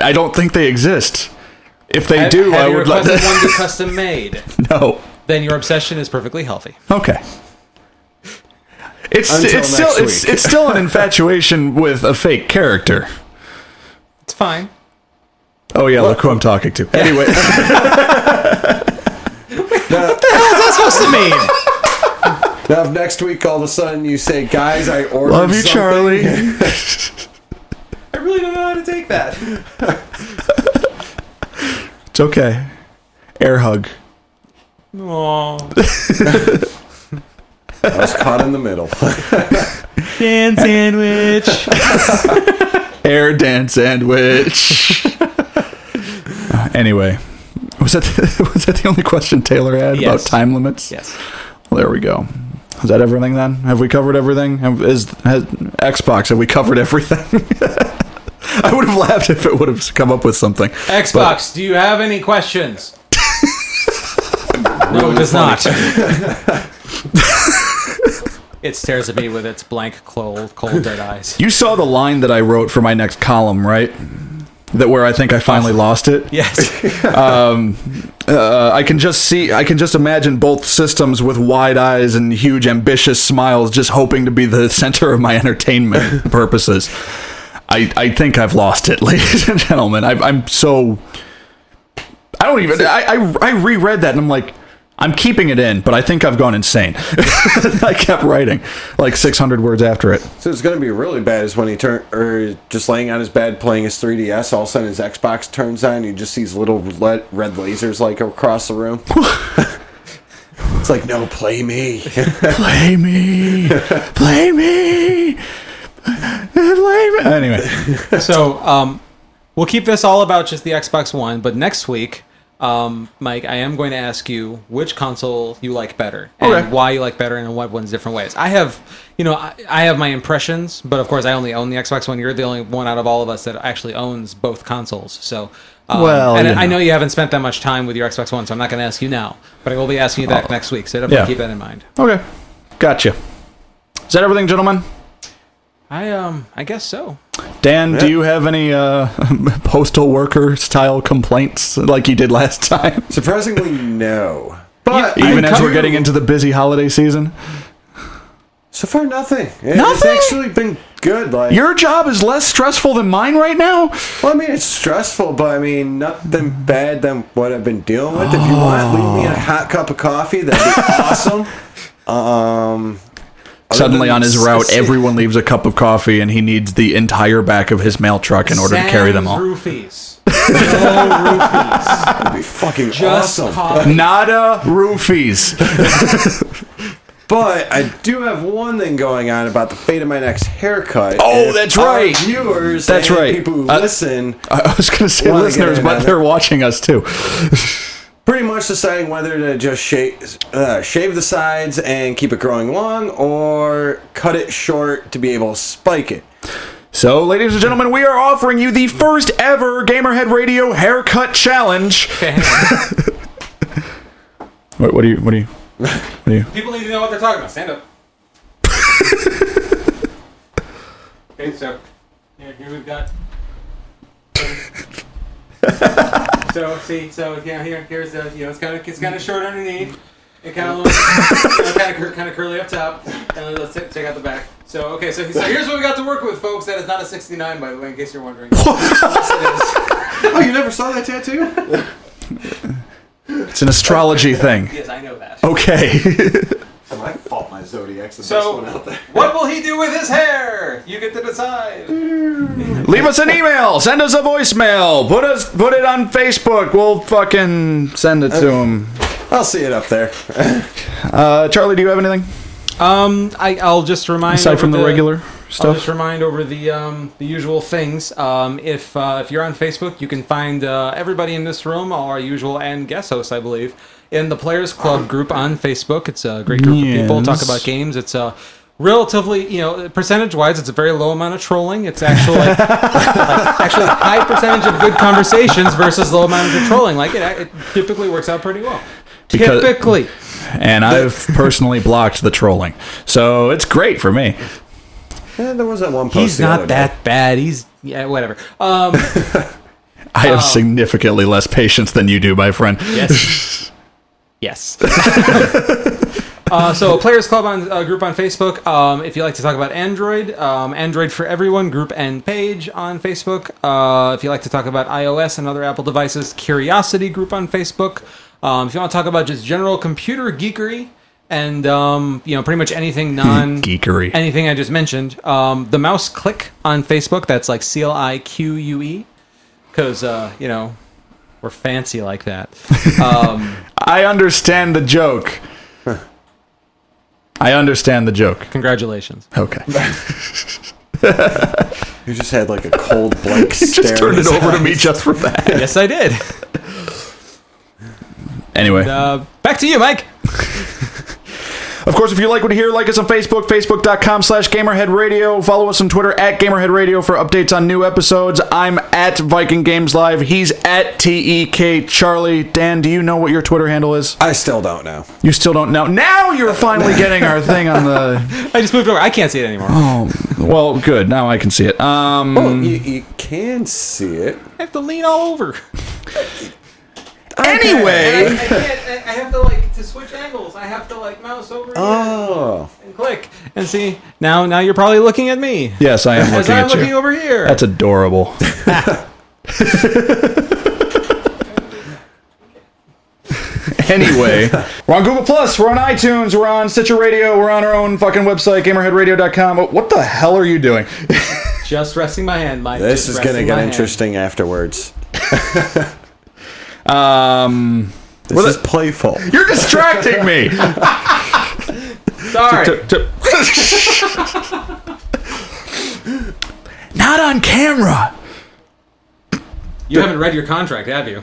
I don't think they exist. If they Have, do, have I you would let requested one be custom made? No. Then your obsession is perfectly healthy. Okay. It's Until it's still next it's it's still an infatuation with a fake character. It's fine. Oh yeah, look who I'm talking to. Anyway, What the hell is that supposed to mean? Now, if next week all of a sudden you say, "Guys, I ordered," love you, something," Charlie. I really don't know how to take that. It's okay. Air hug. Aww. I was caught in the middle. Dan sandwich. Air dance sandwich. Anyway, was that was that the only question Taylor had about time limits? yes. Well, there we go. Is that everything then? Have we covered everything? Have, is has Xbox? Have we covered everything? I would have laughed if it would have come up with something. Xbox, do you have any questions? No, it does not. it stares at me with its blank, cold, cold dead eyes. You saw the line that I wrote for my next column, right? That where I think I finally lost it. Yes. Uh, I can just see, I can just imagine both systems with wide eyes and huge, ambitious smiles, just hoping to be the center of my entertainment purposes. I, I think I've lost it, ladies and gentlemen. I, I'm so. I don't even. I, I, I reread that and I'm like, I'm keeping it in, but I think I've gone insane. I kept writing like 600 words after it. So it's going to be really bad is when he turn or just laying on his bed playing his 3DS. All of a sudden his Xbox turns on. And he just sees little le- red lasers like across the room. it's like no, play me. Play me, play me, play me. Anyway, so, um, we'll keep this all about just the Xbox One, but next week, um, Mike, I am going to ask you which console you like better and Okay. why you like better and what ones different ways. I have, you know, I, I have my impressions, but of course, I only own the Xbox One. You're the only one out of all of us that actually owns both consoles. So, um, Well, and you I know. know you haven't spent that much time with your Xbox One, so I'm not going to ask you now, but I will be asking you that next week. So definitely Oh. Yeah. keep that in mind. okay, gotcha. Is that everything, gentlemen? I um, I guess so. Dan, do you have any uh, postal worker style complaints like you did last time? Surprisingly, no. But Yeah, Even as we're getting into the busy holiday season, so far nothing. It- It's actually been good. Like your job is less stressful than mine right now. Well, I mean, it's stressful, but I mean, nothing bad than what I've been dealing with. If you want, leave me a hot cup of coffee. That'd be awesome. Um, Suddenly, on his route, s- everyone leaves a cup of coffee, and he needs the entire back of his mail truck in order to carry them all. Sans Roofies. No roofies. That'd be fucking Just awesome. coffee. Nada roofies. But I do have one thing going on about the fate of my next haircut. Oh, If that's our right. Viewers, That's and right. People who Uh, listen, I was going to say listeners, but they're watching us too. pretty much deciding whether to just shave, uh, shave the sides and keep it growing long, or cut it short to be able to spike it. So, ladies and gentlemen, we are offering you the first ever Gamerhead Radio haircut challenge. Okay, hang on. What, what do you? What do you? What do you? People need to know what they're talking about. Stand up. okay, so here, here we've got. So see, so yeah, here, here's the you know it's kind of it's kind of short underneath. It kind of kind of kind of curly up top, and let's take, check out the back. So okay, so, so here's what we got to work with, folks. That is not a 69, by the way, in case you're wondering. yes. Oh, you never saw that tattoo? It's an astrology thing. Yes, I know that. Okay. I fault my zodiac's the So, what will he do with his hair? You get to decide. Leave us an email. Send us a voicemail. Put us. Put it on Facebook. We'll fucking send it to him. I'll see it up there. Uh, Charlie, do you have anything Um, I, I'll just remind aside over from the, regular I'll stuff? just remind over the um, the usual things. Um, if uh, if you're on Facebook, you can find uh, everybody in this room, all our usual and guest hosts, I believe, in the Players Club group on Facebook. It's a great group of people talk about games. It's a relatively, you know, percentage wise, it's a very low amount of trolling. It's actually like, like actually a high percentage of good conversations versus low amount of trolling. Like it, it typically works out pretty well. Because- typically, and I've personally blocked the trolling, so it's great for me. Yeah, there was that one post. he's the other not day. that bad. He's yeah, whatever. Um, I have significantly less patience than you do, my friend. Yes. yes. uh, so, Players Club on uh, group on Facebook. Um, if you like to talk about Android, um, Android for Everyone group and page on Facebook. Uh, if you like to talk about iOS and other Apple devices, Curiosity group on Facebook. Um, if you want to talk about just general computer geekery and um, you know pretty much anything non Geekery. anything I just mentioned, um, the mouse Clique on Facebook. That's like C L I Q U E, because uh, you know we're fancy like that. Um, I understand the joke. I understand the joke. congratulations. Okay. You just had like a cold blank stare. You Just turned it his over to me eyes. just for that. Yes, I did. Anyway. Uh, back to you, Mike. Of course, if you like what you hear, like us on Facebook, facebook.com slash Gamerhead Radio. Follow us on Twitter at Gamerhead Radio for updates on new episodes. I'm at Viking Games Live. He's at TEK Charlie. Dan, do you know what your Twitter handle is? I still don't know. You still don't know. Now you're finally getting our thing on the. I just moved over. I can't see it anymore. Oh, well, good. Now I can see it. Um, Oh, you, you can see it. I have to lean all over. anyway. I can't. I have to like to switch angles. I have to like mouse over Oh, and click and see. Now, now you're probably looking at me Yes, I am as looking I'm at looking you. over here. That's adorable. anyway, we're on Google Plus, we're on iTunes, we're on Stitcher Radio, we're on our own fucking website, gamerheadradio.com. What the hell are you doing? just resting my hand, Mike. this just is gonna get my hand. interesting afterwards. Um, This is playful. you're distracting me. Sorry. T- t- Not on camera. You haven't read your contract, have you?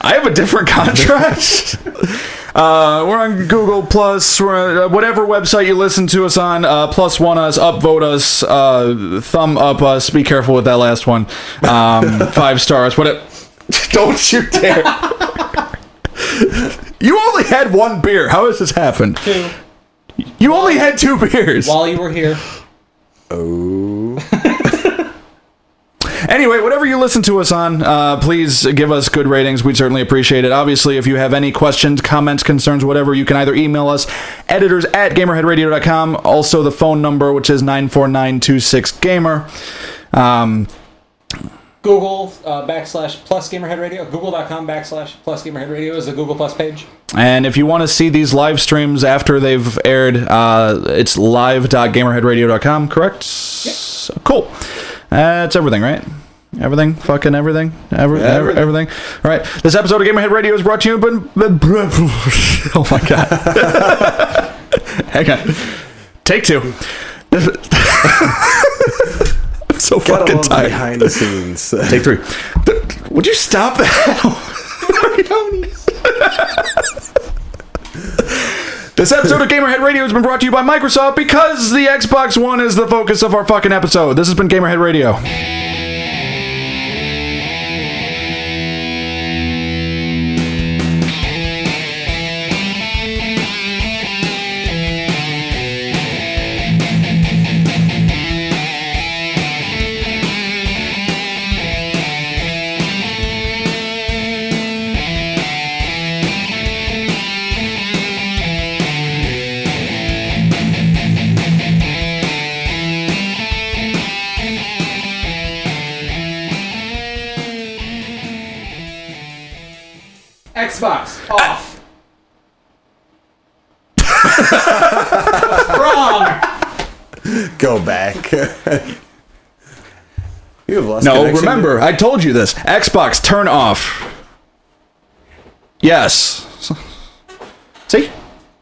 I have a different contract. uh, we're on Google Plus. We're on, uh, whatever website you listen to us on. Uh, plus one us, upvote us, uh, thumb up us. Be careful with that last one. Um, five stars. What? It, don't you dare! you only had one beer. How has this happened? Two. You only had two beers. While you were here. Oh, Anyway, whatever you listen to us on, uh, please give us good ratings. We'd certainly appreciate it. Obviously, if you have any questions, comments, concerns, whatever, you can either email us, editors at gamerheadradio.com. Also, the phone number, which is 94926gamer. Um, Google uh, backslash plus gamerhead radio. Google.com backslash plus gamerhead radio is the Google Plus page. and if you want to see these live streams after they've aired, uh, it's live.gamerheadradio.com, correct? Yes. Cool. That's everything, right? Everything, fucking everything, Every, Yeah, everything. everything. everything. All right. This episode of Gamerhead Radio is brought to you by. Oh my god! Hang on. Take two. So gotta fucking tired. behind the scenes. Take three. Would you stop that? This episode of Gamerhead Radio has been brought to you by Microsoft because the Xbox One is the focus of our fucking episode. This has been Gamerhead Radio. Xbox off. Wrong. Go back. you have lost No, connection. remember, I told you this. Xbox, turn off. Yes. See?